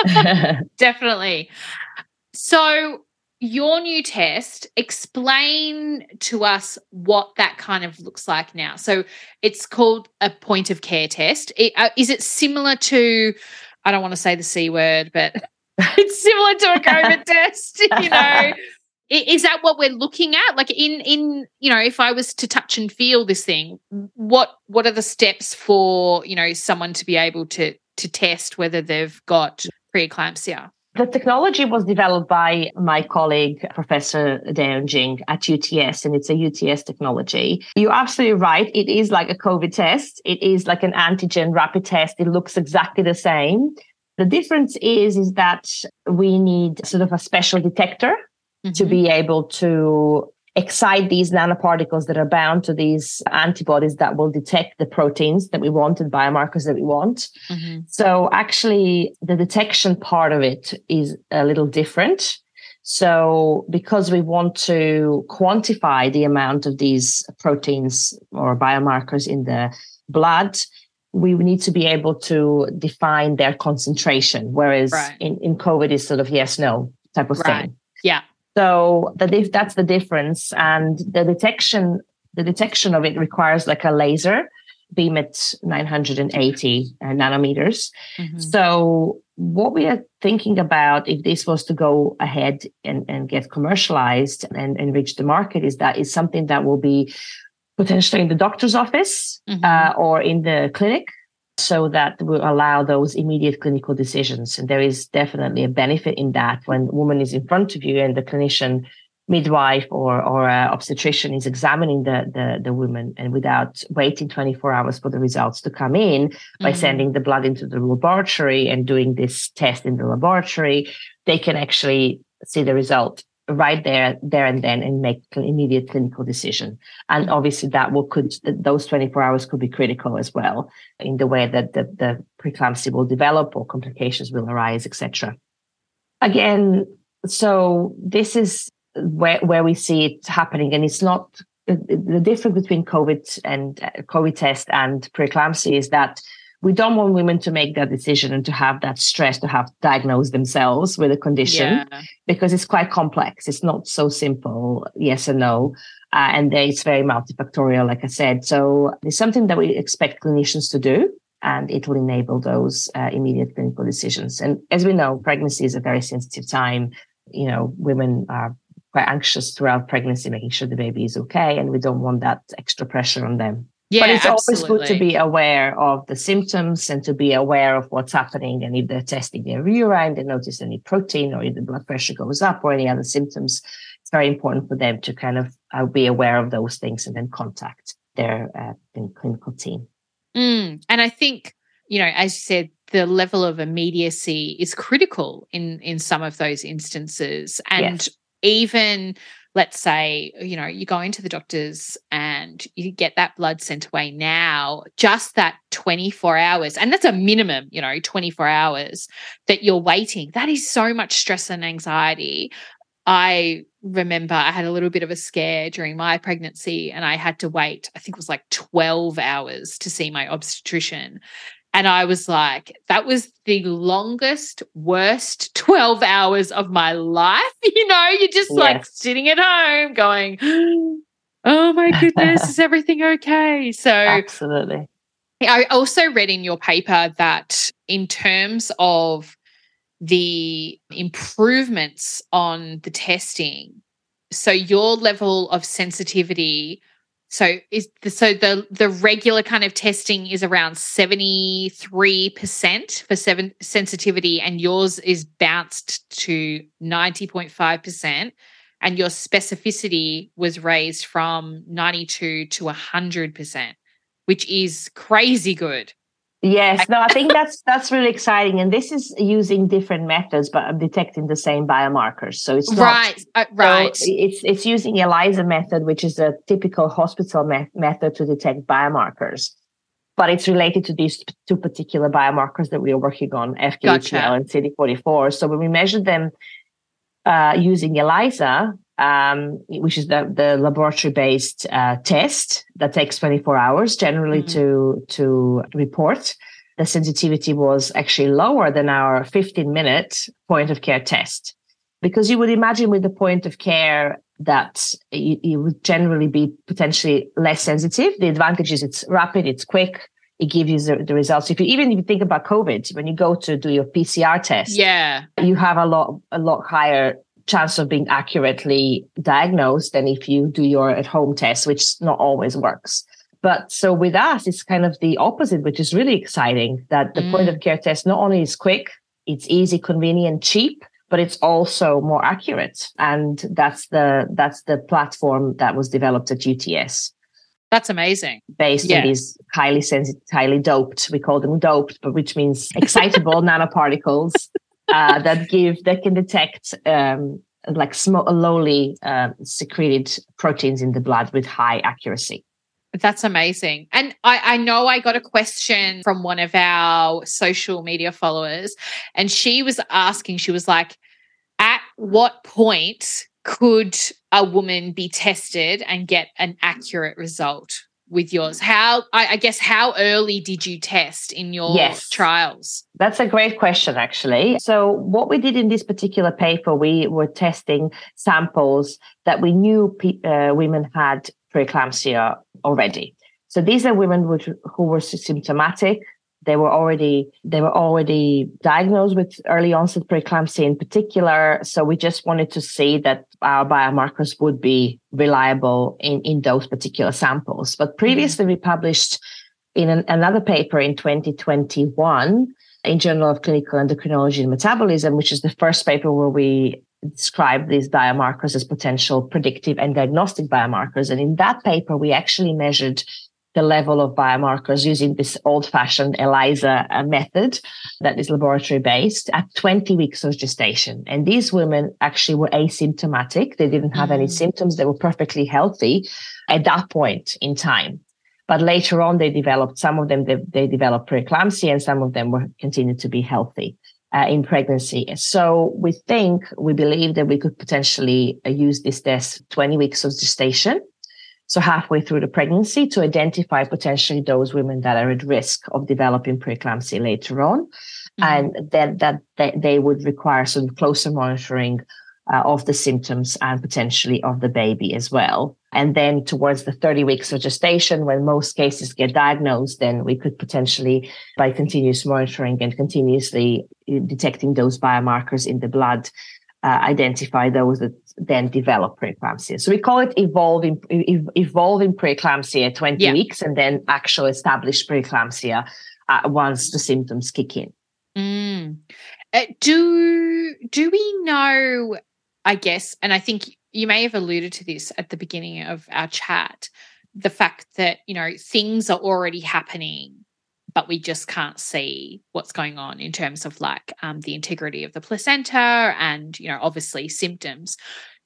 [SPEAKER 2] definitely. So your new test, explain to us what that kind of looks like now. So it's called a point of care test. It, uh, is it similar to, I don't want to say the C word, but it's similar to a COVID test, you know? Is that what we're looking at? Like in in you know, if I was to touch and feel this thing, what what are the steps for you know someone to be able to to test whether they've got preeclampsia?
[SPEAKER 3] The technology was developed by my colleague, Professor Dayong Jin at UTS, and it's a UTS technology. You're absolutely right. It is like a COVID test. It is like an antigen rapid test. It looks exactly the same. The difference is, is that we need sort of a special detector mm-hmm. to be able to excite these nanoparticles that are bound to these antibodies that will detect the proteins that we want and biomarkers that we want. Mm-hmm. So actually the detection part of it is a little different. So because we want to quantify the amount of these proteins or biomarkers in the blood, we need to be able to define their concentration. Whereas right. in, in COVID is sort of yes, no type of right. thing.
[SPEAKER 2] Yeah.
[SPEAKER 3] So the that's the difference, and the detection the detection of it requires like a laser beam at 980 uh, nanometers. Mm-hmm. So what we are thinking about if this was to go ahead and, and get commercialized and, and reach the market is that is something that will be potentially in the doctor's office mm-hmm. uh, or in the clinic so that will allow those immediate clinical decisions. And there is definitely a benefit in that when a woman is in front of you and the clinician midwife or or a obstetrician is examining the, the the woman and without waiting 24 hours for the results to come in by mm-hmm. sending the blood into the laboratory and doing this test in the laboratory they can actually see the result right there, there and then, and make an immediate clinical decision. And obviously, that will could those 24 hours could be critical as well in the way that the, the preeclampsia will develop or complications will arise, etc. Again, so this is where where we see it happening, and it's not the difference between COVID and uh, COVID test and preeclampsia is that we don't want women to make that decision and to have that stress to have diagnosed themselves with a condition yeah. because it's quite complex. It's not so simple, yes or no. Uh, and it's very multifactorial, like I said. So it's something that we expect clinicians to do and it will enable those uh, immediate clinical decisions. And as we know, pregnancy is a very sensitive time. You know, women are quite anxious throughout pregnancy, making sure the baby is okay, and we don't want that extra pressure on them.
[SPEAKER 2] Yeah,
[SPEAKER 3] but it's
[SPEAKER 2] absolutely.
[SPEAKER 3] always good to be aware of the symptoms and to be aware of what's happening. And if they're testing their urine, they notice any protein or if the blood pressure goes up or any other symptoms, it's very important for them to kind of uh, be aware of those things and then contact their uh, clinical team.
[SPEAKER 2] Mm. And I think, you know, as you said, the level of immediacy is critical in in some of those instances. And yes. even let's say, you know, you go into the doctors and you get that blood sent away now, just that 24 hours, and that's a minimum, you know, 24 hours that you're waiting. That is so much stress and anxiety. I remember I had a little bit of a scare during my pregnancy and I had to wait, I think it was like 12 hours to see my obstetrician. And I was like, that was the longest, worst 12 hours of my life. You know, you're just yes. like sitting at home going, oh my goodness, is everything okay? So,
[SPEAKER 3] absolutely.
[SPEAKER 2] I also read in your paper that in terms of the improvements on the testing, so your level of sensitivity so is the, so the the regular kind of testing is around 73% for seven sensitivity and yours is bounced to 90.5% and your specificity was raised from 92 to 100%, which is crazy good.
[SPEAKER 3] Yes, no, I think that's that's really exciting, and this is using different methods, but I'm detecting the same biomarkers. So it's not,
[SPEAKER 2] right, uh, right.
[SPEAKER 3] So it's it's using ELISA method, which is a typical hospital me- method to detect biomarkers, but it's related to these two particular biomarkers that we are working on, FKBPL gotcha. and CD44. So when we measure them uh, using ELISA, um, which is the, the laboratory based uh, test that takes 24 hours generally mm-hmm. to, to report. The sensitivity was actually lower than our 15 minute point of care test. Because you would imagine with the point of care that you, you would generally be potentially less sensitive. The advantage is it's rapid, it's quick, it gives you the, the, results. If you even if you think about COVID, when you go to do your PCR test,
[SPEAKER 2] yeah,
[SPEAKER 3] you have a lot a lot higher chance of being accurately diagnosed than if you do your at home test, which not always works. But so with us, it's kind of the opposite, which is really exciting that the mm. point of care test not only is quick, it's easy, convenient, cheap, but it's also more accurate. And that's the that's the platform that was developed at UTS.
[SPEAKER 2] That's amazing.
[SPEAKER 3] Based yeah. on these highly sensitive, highly doped, we call them doped, but which means excitable nanoparticles uh, that give that can detect um, like small, lowly uh, secreted proteins in the blood with high accuracy.
[SPEAKER 2] That's amazing. And I, I know I got a question from one of our social media followers, and she was asking, she was like, at what point could a woman be tested and get an accurate result with yours? How I, I, guess how early did you test in your yes. trials?
[SPEAKER 3] That's a great question actually. So what we did in this particular paper we were testing samples that we knew pe- uh, women had preeclampsia already. So these are women which, who were symptomatic they were already they were already diagnosed with early onset preeclampsia in particular. So we just wanted to see that our biomarkers would be reliable in in those particular samples. But previously mm-hmm. we published in an, another paper in 2021 in journal of clinical endocrinology and metabolism which is the first paper where we describe these biomarkers as potential predictive and diagnostic biomarkers. And in that paper we actually measured the level of biomarkers using this old fashioned ELISA uh, method that is laboratory based at 20 weeks of gestation. And these women actually were asymptomatic. They didn't have any mm. symptoms. They were perfectly healthy at that point in time. But later on, they developed, some of them, they, they developed preeclampsia and some of them were continued to be healthy. Uh, in pregnancy. So we think, we believe that we could potentially uh, use this test 20 weeks of gestation so halfway through the pregnancy to identify potentially those women that are at risk of developing preeclampsia later on. Mm-hmm. And then that, that they would require some closer monitoring uh, of the symptoms and potentially of the baby as well. And then towards the 30 weeks of gestation, when most cases get diagnosed, then we could potentially, by continuous monitoring and continuously uh, detecting those biomarkers in the blood, uh, identify those that then develop preeclampsia. So we call it evolving evolving preeclampsia at 20 yeah. weeks, and then actual established preeclampsia uh, once the symptoms kick in.
[SPEAKER 2] Mm. Uh, do do we know? I guess, and I think you may have alluded to this at the beginning of our chat the fact that you know things are already happening but we just can't see what's going on in terms of like um, the integrity of the placenta and you know obviously symptoms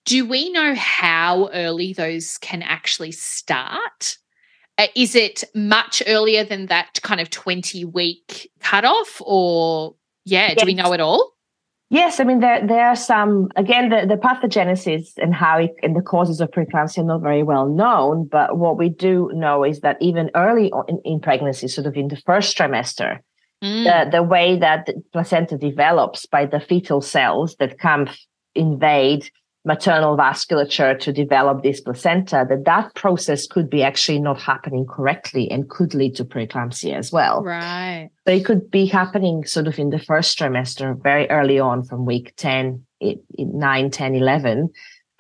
[SPEAKER 2] do we know how early those can actually start uh, is it much earlier than that kind of 20 week cutoff or yeah yes. do we know it all
[SPEAKER 3] Yes, I mean there there are some again the, the pathogenesis and how it and the causes of preeclampsia are not very well known, but what we do know is that even early in, in pregnancy, sort of in the first trimester, mm. the, the way that the placenta develops by the fetal cells that come invade maternal vasculature to develop this placenta, that that process could be actually not happening correctly and could lead to preeclampsia as well.
[SPEAKER 2] Right.
[SPEAKER 3] So it could be happening sort of in the first trimester, very early on from week 10, 9, 10, 11,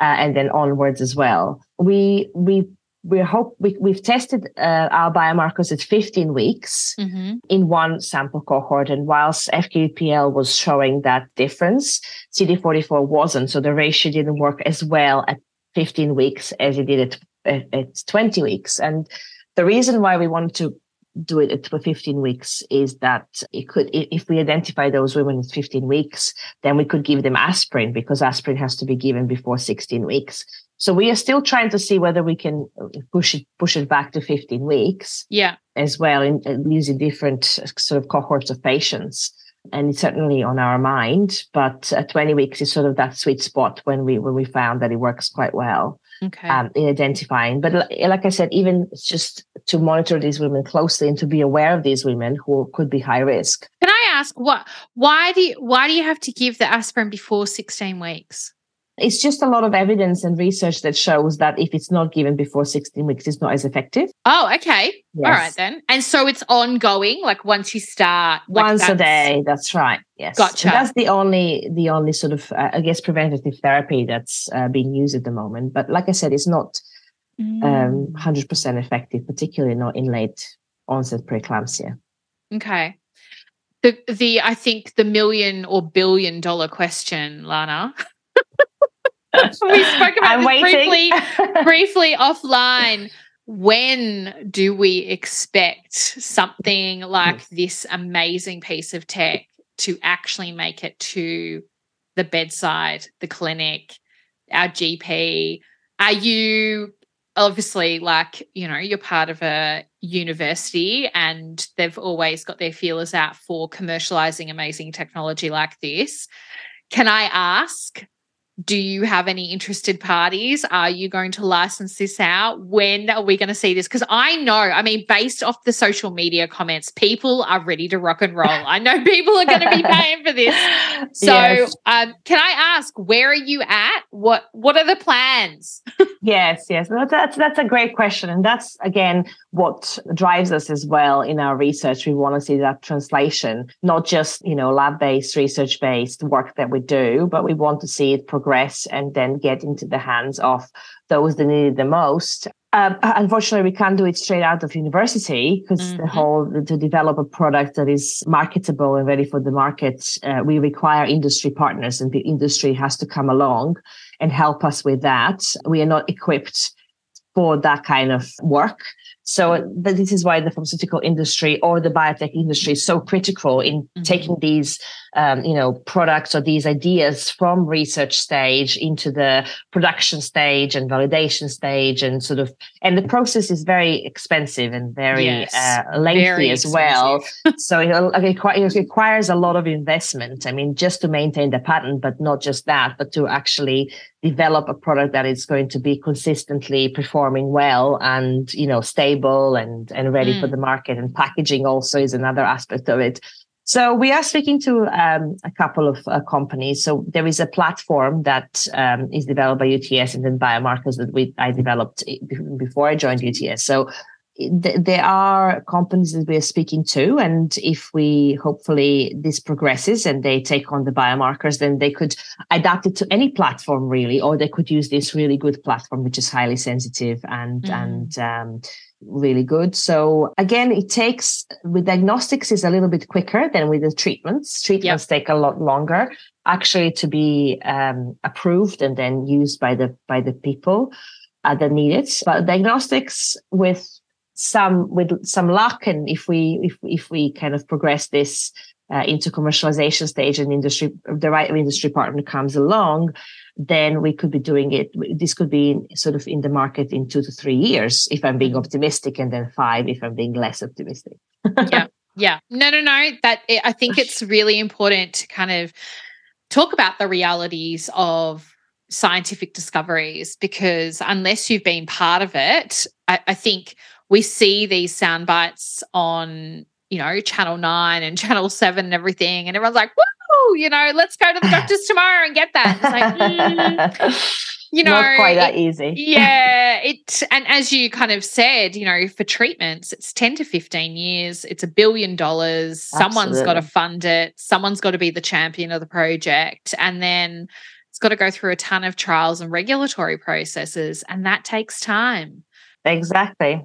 [SPEAKER 3] uh, and then onwards as well. We, we we hope we, we've tested uh, our biomarkers at 15 weeks mm-hmm. in one sample cohort. And whilst FKBPL was showing that difference, CD44 wasn't. So the ratio didn't work as well at 15 weeks as it did at, at 20 weeks. And the reason why we wanted to do it at 15 weeks is that it could, if we identify those women at 15 weeks, then we could give them aspirin because aspirin has to be given before 16 weeks. So we are still trying to see whether we can push it push it back to 15 weeks.
[SPEAKER 2] Yeah.
[SPEAKER 3] As well in, in using different sort of cohorts of patients. And it's certainly on our mind, but at 20 weeks is sort of that sweet spot when we when we found that it works quite well
[SPEAKER 2] okay. um,
[SPEAKER 3] in identifying. But like I said, even just to monitor these women closely and to be aware of these women who could be high risk.
[SPEAKER 2] Can I ask what why do you, why do you have to give the aspirin before 16 weeks?
[SPEAKER 3] It's just a lot of evidence and research that shows that if it's not given before 16 weeks, it's not as effective.
[SPEAKER 2] Oh, okay. Yes. All right then. And so it's ongoing, like once you start.
[SPEAKER 3] Like once a day. That's right. Yes.
[SPEAKER 2] Gotcha.
[SPEAKER 3] And that's the only, the only sort of, uh, I guess, preventative therapy that's uh, being used at the moment. But like I said, it's not mm. um, 100% effective, particularly not in late onset preeclampsia.
[SPEAKER 2] Okay. The, the I think the million or billion dollar question, Lana. we spoke about I'm this briefly, briefly offline. When do we expect something like this amazing piece of tech to actually make it to the bedside, the clinic, our GP? Are you obviously like, you know, you're part of a university and they've always got their feelers out for commercializing amazing technology like this. Can I ask do you have any interested parties? Are you going to license this out? When are we going to see this? Because I know, I mean, based off the social media comments, people are ready to rock and roll. I know people are going to be paying for this. So, yes. um, can I ask, where are you at? What What are the plans?
[SPEAKER 3] yes, yes, that's that's a great question, and that's again what drives us as well in our research. We want to see that translation, not just you know lab based, research based work that we do, but we want to see it progress and then get into the hands of those that need it the most. Uh, unfortunately, we can't do it straight out of university because mm-hmm. the whole to develop a product that is marketable and ready for the market, uh, we require industry partners, and the industry has to come along and help us with that. We are not equipped for that kind of work. So this is why the pharmaceutical industry or the biotech industry is so critical in mm-hmm. taking these, um, you know, products or these ideas from research stage into the production stage and validation stage, and sort of, and the process is very expensive and very yes, uh, lengthy very as well. so it, it requires a lot of investment. I mean, just to maintain the patent, but not just that, but to actually develop a product that is going to be consistently performing well and you know stable and and ready mm. for the market and packaging also is another aspect of it So we are speaking to um, a couple of uh, companies. So there is a platform that um, is developed by UTS and then biomarkers that we I developed before I joined UTS. So there are companies that we are speaking to, and if we hopefully this progresses and they take on the biomarkers, then they could adapt it to any platform really, or they could use this really good platform which is highly sensitive and mm. and um, really good. So again, it takes with diagnostics is a little bit quicker than with the treatments. Treatments yep. take a lot longer actually to be um, approved and then used by the by the people uh, that need it. But diagnostics with some with some luck and if we if if we kind of progress this uh, into commercialization stage and industry the right industry partner comes along then we could be doing it. This could be sort of in the market in two to three years, if I'm being optimistic, and then five if I'm being less optimistic.
[SPEAKER 2] yeah. Yeah. No, no, no. That I think it's really important to kind of talk about the realities of scientific discoveries because unless you've been part of it, I, I think we see these sound bites on, you know, Channel 9 and Channel 7 and everything, and everyone's like, woo, you know, let's go to the doctors tomorrow and get that. It's like, mm, you know,
[SPEAKER 3] not quite that easy.
[SPEAKER 2] yeah, it. And as you kind of said, you know, for treatments, it's ten to fifteen years. It's a billion dollars. Someone's got to fund it. Someone's got to be the champion of the project, and then it's got to go through a ton of trials and regulatory processes, and that takes time.
[SPEAKER 3] Exactly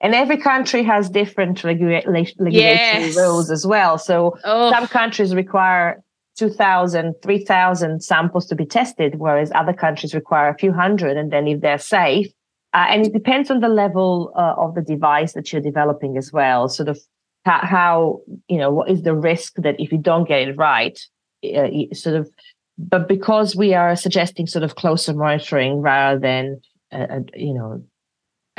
[SPEAKER 3] and every country has different regula- regulatory yes. rules as well. So oh. some countries require 2,000, 3,000 samples to be tested, whereas other countries require a few hundred. And then if they're safe, uh, and it depends on the level uh, of the device that you're developing as well, sort of how, how, you know, what is the risk that if you don't get it right, uh, sort of, but because we are suggesting sort of closer monitoring rather than, uh, you know,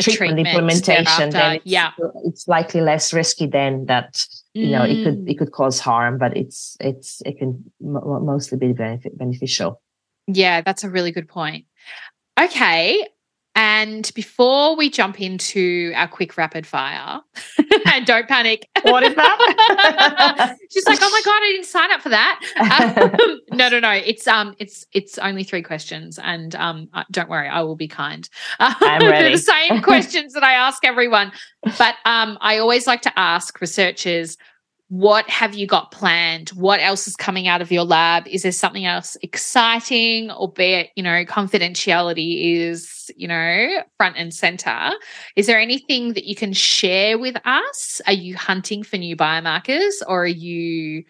[SPEAKER 3] treatment, treatment implementation, then it's,
[SPEAKER 2] yeah.
[SPEAKER 3] it's likely less risky than that. You mm. know, it could it could cause harm, but it's it's it can m- mostly be benefit, beneficial.
[SPEAKER 2] Yeah, that's a really good point. Okay, and before we jump into our quick rapid fire, and don't panic.
[SPEAKER 3] What is that?
[SPEAKER 2] She's like, "Oh my god, I didn't sign up for that." Um, no, no, no. It's um, it's it's only three questions, and um, uh, don't worry, I will be kind.
[SPEAKER 3] I'm ready.
[SPEAKER 2] the same questions that I ask everyone, but um, I always like to ask researchers what have you got planned? What else is coming out of your lab? Is there something else exciting, albeit, you know, confidentiality is, you know, front and center? Is there anything that you can share with us? Are you hunting for new biomarkers or are you?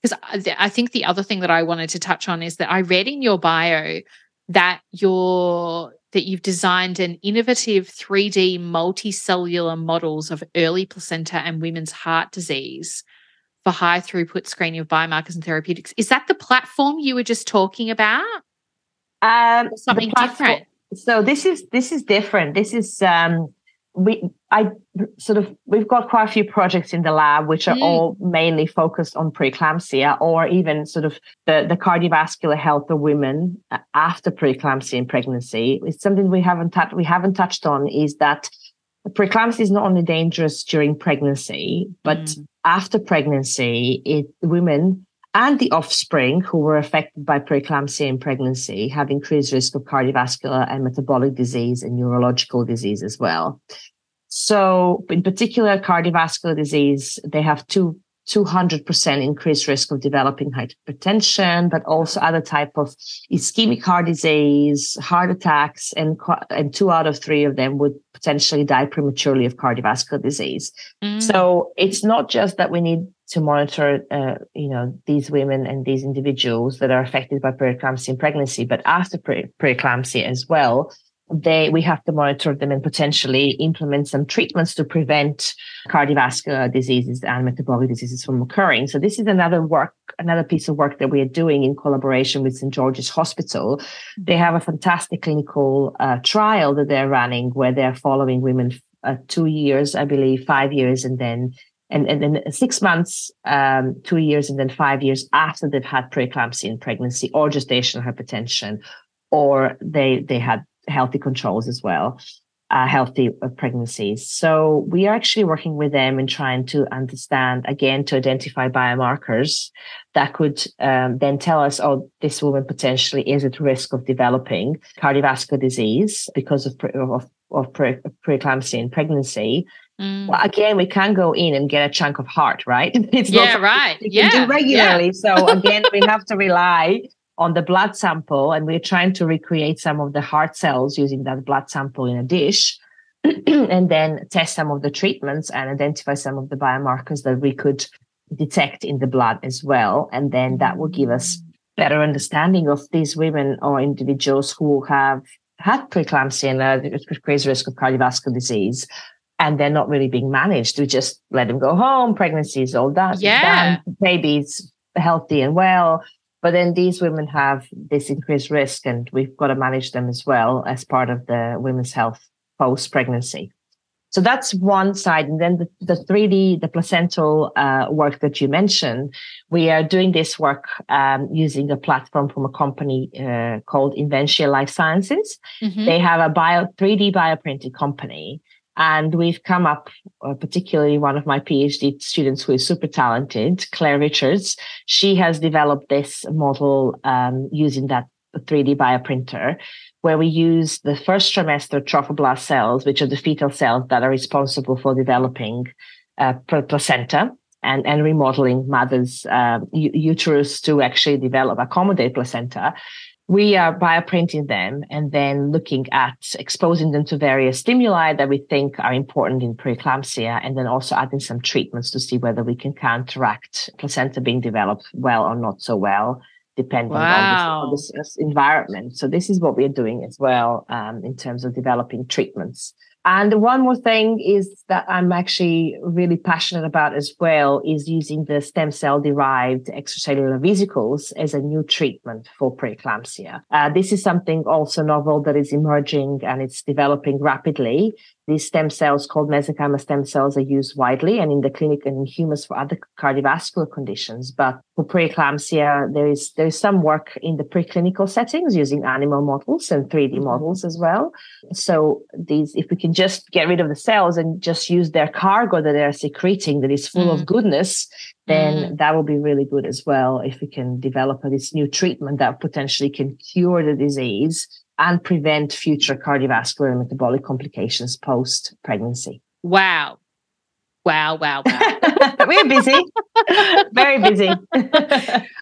[SPEAKER 2] Because I think the other thing that I wanted to touch on is that I read in your bio that you're that you've designed an innovative 3D multicellular models of early placenta and women's heart disease for high throughput screening of biomarkers and therapeutics. Is that the platform you were just talking about?
[SPEAKER 3] Um, something different. So this is this is different. This is um, we I sort of we've got quite a few projects in the lab which are mm. all mainly focused on preeclampsia or even sort of the, the cardiovascular health of women after preeclampsia and pregnancy. It's something we haven't touched we haven't touched on is that preeclampsia is not only dangerous during pregnancy, but mm. After pregnancy, it women and the offspring who were affected by preeclampsia in pregnancy have increased risk of cardiovascular and metabolic disease and neurological disease as well. So, in particular, cardiovascular disease, they have two 200% increased risk of developing hypertension, but also other type of ischemic heart disease, heart attacks, and, and two out of three of them would potentially die prematurely of cardiovascular disease. Mm. So it's not just that we need to monitor, uh, you know, these women and these individuals that are affected by preeclampsia in pregnancy, but after pre- preeclampsia as well, they we have to monitor them and potentially implement some treatments to prevent cardiovascular diseases and metabolic diseases from occurring. So this is another work, another piece of work that we are doing in collaboration with St George's Hospital. They have a fantastic clinical uh, trial that they're running where they're following women uh, two years, I believe, five years, and then and, and then six months, um, two years, and then five years after they've had preeclampsia in pregnancy or gestational hypertension, or they they had healthy controls as well. uh, healthy uh, pregnancies. So we are actually working with them and trying to understand again to identify biomarkers that could um, then tell us, oh, this woman potentially is at risk of developing cardiovascular disease because of pre- of, of pre- preeclampsia in pregnancy. Mm. Well, again, we can't go in and get a chunk of heart, right?
[SPEAKER 2] It's yeah, not right.
[SPEAKER 3] We
[SPEAKER 2] yeah,
[SPEAKER 3] do regularly. Yeah. so again, we have to rely on the blood sample and we're trying to recreate some of the heart cells using that blood sample in a dish and then test some of the treatments and identify some of the biomarkers that we could detect in the blood as well. And then that will give us better understanding of these women or individuals who have had preeclampsia and uh, increased risk of cardiovascular disease and they're not really being managed. We just let them go home pregnancy is all done.
[SPEAKER 2] Yeah.
[SPEAKER 3] Baby's healthy and well but then these women have this increased risk, and we've got to manage them as well as part of the women's health post pregnancy. So that's one side. And then the, the 3D, the placental uh, work that you mentioned, we are doing this work um, using a platform from a company uh, called Inventia Life Sciences. Mm-hmm. They have a bio 3D bioprinting company and we've come up, uh, particularly one of my PhD students who is super talented, Claire Richards. She has developed this model um, using that 3D bioprinter, where we use the first trimester trophoblast cells, which are the fetal cells that are responsible for developing uh, placenta and, and remodeling mother's uh, uterus to actually develop, accommodate placenta we are bioprinting them and then looking at exposing them to various stimuli that we think are important in preeclampsia and then also adding some treatments to see whether we can counteract placenta being developed well or not so well depending wow. on, this, on this environment so this is what we're doing as well um, in terms of developing treatments and one more thing is that I'm actually really passionate about as well is using the stem cell derived extracellular vesicles as a new treatment for preeclampsia. Uh, this is something also novel that is emerging and it's developing rapidly. These stem cells called mesenchymal stem cells are used widely and in the clinic and in humans for other cardiovascular conditions. But for preeclampsia, there is there is some work in the preclinical settings using animal models and 3D mm-hmm. models as well. So these, if we can just get rid of the cells and just use their cargo that they're secreting that is full mm. of goodness, then mm. that will be really good as well. If we can develop this new treatment that potentially can cure the disease and prevent future cardiovascular and metabolic complications post pregnancy.
[SPEAKER 2] Wow. Wow, wow, wow.
[SPEAKER 3] We're busy. Very busy.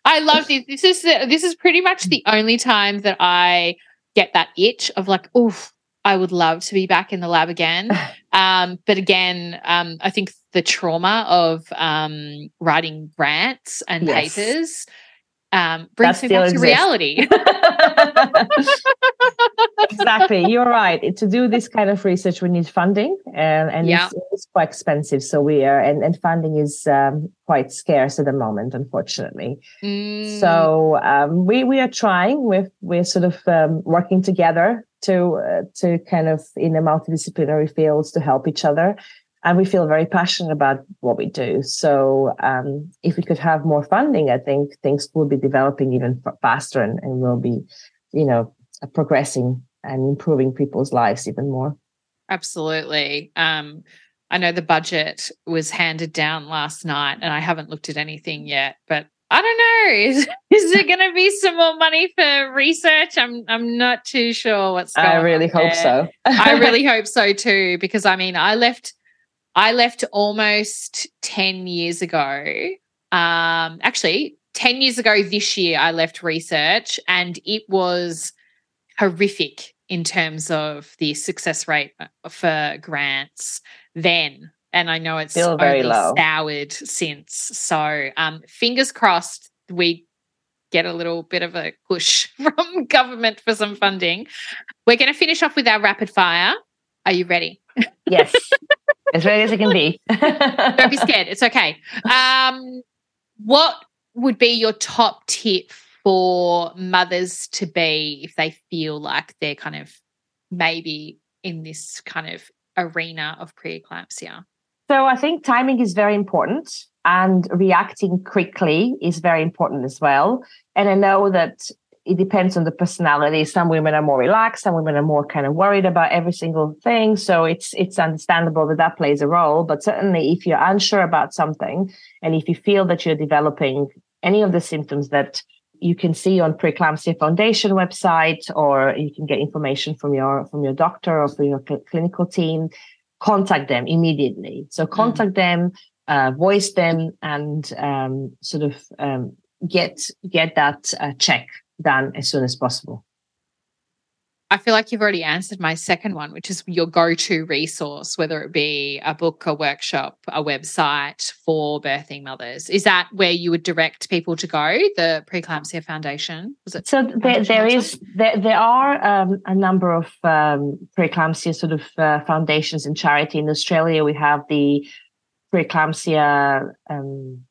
[SPEAKER 2] I love this. This is this is pretty much the only time that I get that itch of like, oof, I would love to be back in the lab again. Um, but again, um, I think the trauma of um, writing grants and yes. papers um, brings me back to reality.
[SPEAKER 3] Exactly, you're right. To do this kind of research, we need funding, and, and yeah. it's, it's, quite expensive. So we are, and, and funding is um, quite scarce at the moment, unfortunately. Mm. So um, we we are trying. We're we're sort of um, working together to uh, to kind of in the multidisciplinary fields to help each other and we feel very passionate about what we do. So um, if we could have more funding, I think things will be developing even faster and, and will be, you know, progressing and improving people's lives even more.
[SPEAKER 2] Absolutely. Um, I know the budget was handed down last night, and I haven't looked at anything yet, but I don't know. Is, is there going to be some more money for research? I'm I'm not too sure what's going on.
[SPEAKER 3] I really hope
[SPEAKER 2] there.
[SPEAKER 3] so.
[SPEAKER 2] I really hope so too, because I mean, I left I left almost 10 years ago. Um, actually, 10 years ago this year, I left research and it was horrific in terms of the success rate uh, for grants then. And I know it's
[SPEAKER 3] still very low.
[SPEAKER 2] soured since. So um, fingers crossed we get a little bit of a push from government for some funding. We're going to finish off with our rapid fire. Are you ready?
[SPEAKER 3] Yes. as ready as it can be.
[SPEAKER 2] Don't be scared. It's okay. Um, what would be your top tip for mothers to be if they feel like they're kind of maybe in this kind of arena of preeclampsia?
[SPEAKER 3] So I think timing is very important and reacting quickly is very important as well. And I know that it depends on the personality. Some women are more relaxed, some women are more kind of worried about every single thing. So it's it's understandable that that plays a role. But certainly, if you're unsure about something, and if you feel that you're developing any of the symptoms that you can see on Preeclampsia Foundation website, or you can get information from your from your doctor or from your cl- clinical team. Contact them immediately. So mm-hmm. contact mm-hmm. them, uh, voice them, and um, sort of um, get get that uh, check done as soon as possible.
[SPEAKER 2] I feel like you've already answered my second one, which is your go to resource, whether it be a book, a workshop, a website for birthing mothers. Is that where you would direct people to go? The Preeclampsia Foundation?
[SPEAKER 3] Was it? So there, there is there, there are um, a number of um, preeclampsia sort of uh, foundations and charity in Australia. We have the preeclampsia um,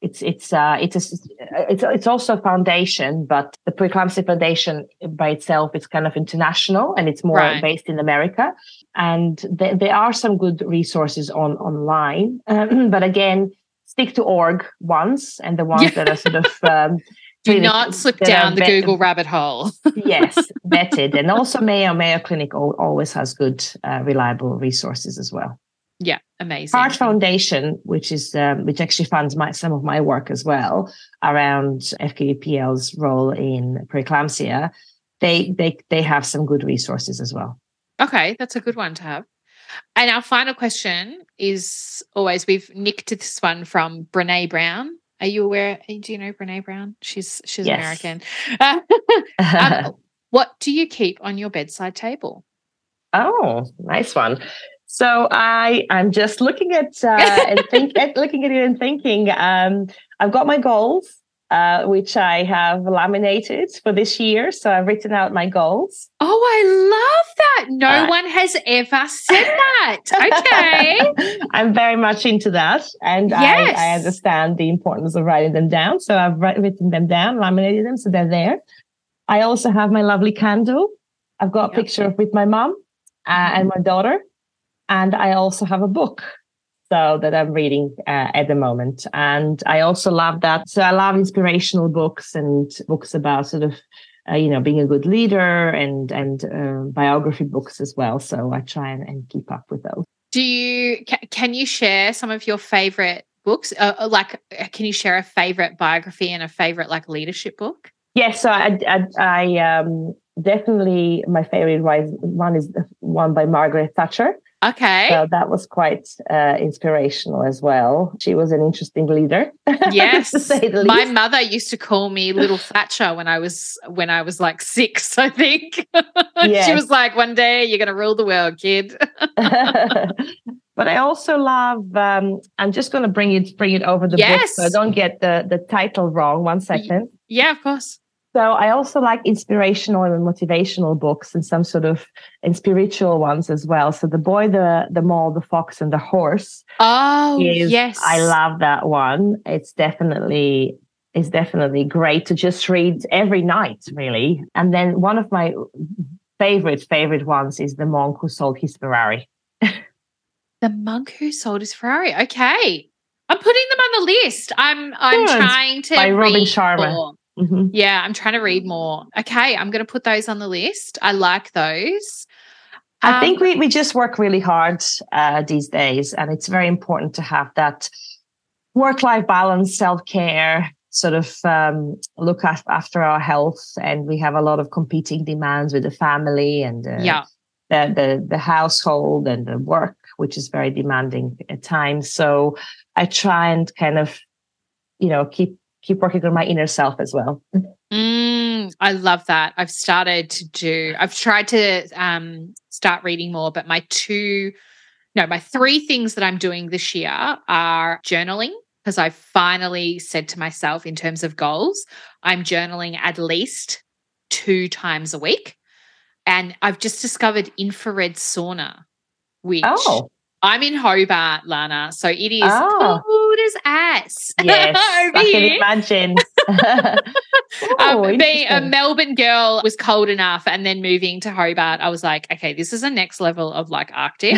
[SPEAKER 3] it's it's uh, it's a, it's it's also a foundation, but the Preeclampsia Foundation by itself is kind of international and it's more right. based in America. And th- there are some good resources on online, um, but again, stick to org ones and the ones yeah. that are sort of um,
[SPEAKER 2] do not slip down the vet- Google rabbit hole.
[SPEAKER 3] yes, vetted, and also Mayo Mayo Clinic always has good, uh, reliable resources as well.
[SPEAKER 2] Yeah, amazing.
[SPEAKER 3] Heart Foundation, which is um, which actually funds my some of my work as well around FKBPL's role in preeclampsia. They they they have some good resources as well.
[SPEAKER 2] Okay, that's a good one to have. And our final question is always we've nicked this one from Brene Brown. Are you aware? Do you know Brene Brown? She's she's yes. American. um, what do you keep on your bedside table?
[SPEAKER 3] Oh, nice one. So I I'm just looking at uh, and think at, looking at it and thinking. Um, I've got my goals, uh, which I have laminated for this year. So I've written out my goals.
[SPEAKER 2] Oh, I love that! No uh, one has ever said that. Okay,
[SPEAKER 3] I'm very much into that, and yes. I, I understand the importance of writing them down. So I've written them down, laminated them, so they're there. I also have my lovely candle. I've got a yep. picture of with my mom uh, and my daughter. And I also have a book so that I'm reading uh, at the moment. And I also love that. So I love inspirational books and books about sort of, uh, you know, being a good leader and, and uh, biography books as well. So I try and, and keep up with those.
[SPEAKER 2] Do you, can you share some of your favorite books? Uh, uh, like, uh, can you share a favorite biography and a favorite like leadership book?
[SPEAKER 3] Yes. so I, I, I um, definitely my favorite one is one by Margaret Thatcher.
[SPEAKER 2] Okay.
[SPEAKER 3] So that was quite uh, inspirational as well. She was an interesting leader.
[SPEAKER 2] Yes. My mother used to call me little Thatcher when I was when I was like 6, I think. Yes. she was like, "One day you're going to rule the world, kid."
[SPEAKER 3] but I also love um, I'm just going to bring it bring it over the yes. book so I don't get the the title wrong. One second.
[SPEAKER 2] Yeah, of course.
[SPEAKER 3] So I also like inspirational and motivational books and some sort of and spiritual ones as well. So the boy, the the mole, the fox, and the horse.
[SPEAKER 2] Oh is, yes,
[SPEAKER 3] I love that one. It's definitely it's definitely great to just read every night, really. And then one of my favorite favorite ones is the monk who sold his Ferrari.
[SPEAKER 2] the monk who sold his Ferrari. Okay, I'm putting them on the list. I'm I'm Good. trying to
[SPEAKER 3] by Robin Sharma. More.
[SPEAKER 2] Mm-hmm. Yeah, I'm trying to read more. Okay, I'm going to put those on the list. I like those.
[SPEAKER 3] I um, think we, we just work really hard uh, these days, and it's very important to have that work life balance, self care, sort of um, look after our health. And we have a lot of competing demands with the family and uh,
[SPEAKER 2] yeah.
[SPEAKER 3] the, the, the household and the work, which is very demanding at times. So I try and kind of, you know, keep keep working on my inner self as well.
[SPEAKER 2] Mm, I love that. I've started to do, I've tried to um, start reading more, but my two, no, my three things that I'm doing this year are journaling, because I finally said to myself, in terms of goals, I'm journaling at least two times a week. And I've just discovered infrared sauna, which oh. I'm in Hobart, Lana. So it is oh. cold as ass.
[SPEAKER 3] Yes, I can imagine.
[SPEAKER 2] oh, um, being a Melbourne girl was cold enough, and then moving to Hobart, I was like, okay, this is a next level of like Arctic.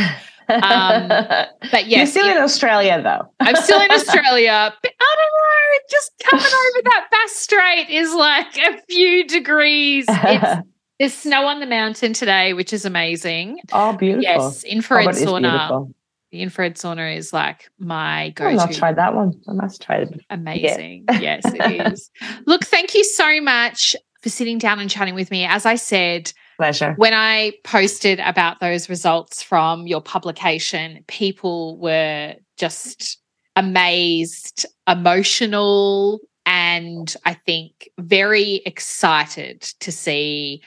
[SPEAKER 2] Um, but yes,
[SPEAKER 3] you're still in Australia though.
[SPEAKER 2] I'm still in Australia, but I don't know. Just coming over that Bass Strait is like a few degrees. It's, there's snow on the mountain today, which is amazing.
[SPEAKER 3] Oh, beautiful!
[SPEAKER 2] Yes, infrared oh, sauna. The infrared sauna is like my go-to.
[SPEAKER 3] I'll try that one. I must try it.
[SPEAKER 2] Amazing. Yeah. yes, it is. Look, thank you so much for sitting down and chatting with me. As I said,
[SPEAKER 3] pleasure.
[SPEAKER 2] When I posted about those results from your publication, people were just amazed, emotional, and I think very excited to see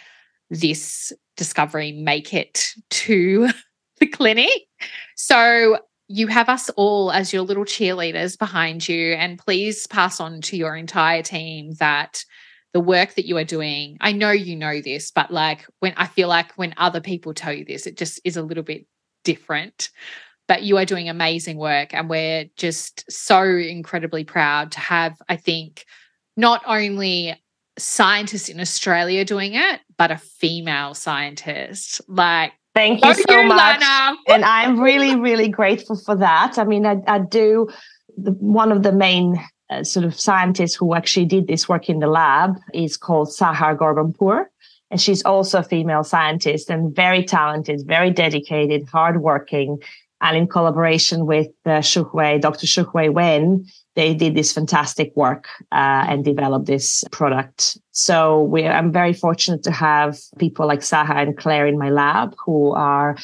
[SPEAKER 2] this discovery make it to the clinic. So you have us all as your little cheerleaders behind you. And please pass on to your entire team that the work that you are doing, I know you know this, but like when I feel like when other people tell you this, it just is a little bit different. But you are doing amazing work. And we're just so incredibly proud to have, I think, not only scientists in Australia doing it, but a female scientist. Like,
[SPEAKER 3] Thank you so you, much. Lana. And I'm really, really grateful for that. I mean, I, I do the, one of the main uh, sort of scientists who actually did this work in the lab is called Sahar Ghorbanpour. And she's also a female scientist and very talented, very dedicated, hardworking. And in collaboration with uh, Shuhui, Dr. Shuhui Wen, they did this fantastic work uh, and developed this product. So we, I'm very fortunate to have people like Sahar and Claire in my lab who are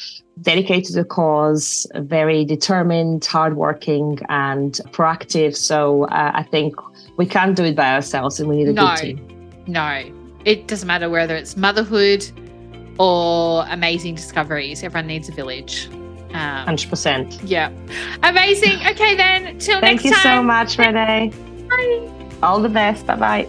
[SPEAKER 3] dedicated to the cause, very determined, hardworking, and proactive. So uh, I think we can't do it by ourselves, and we need a no, good team.
[SPEAKER 2] No, it doesn't matter whether it's motherhood or amazing discoveries. Everyone needs a village.
[SPEAKER 3] Um, 100%.
[SPEAKER 2] Yeah. Amazing. Okay, then. Till
[SPEAKER 3] Thank
[SPEAKER 2] next time.
[SPEAKER 3] Thank you so much, Renee.
[SPEAKER 2] Bye.
[SPEAKER 3] All the best. Bye bye.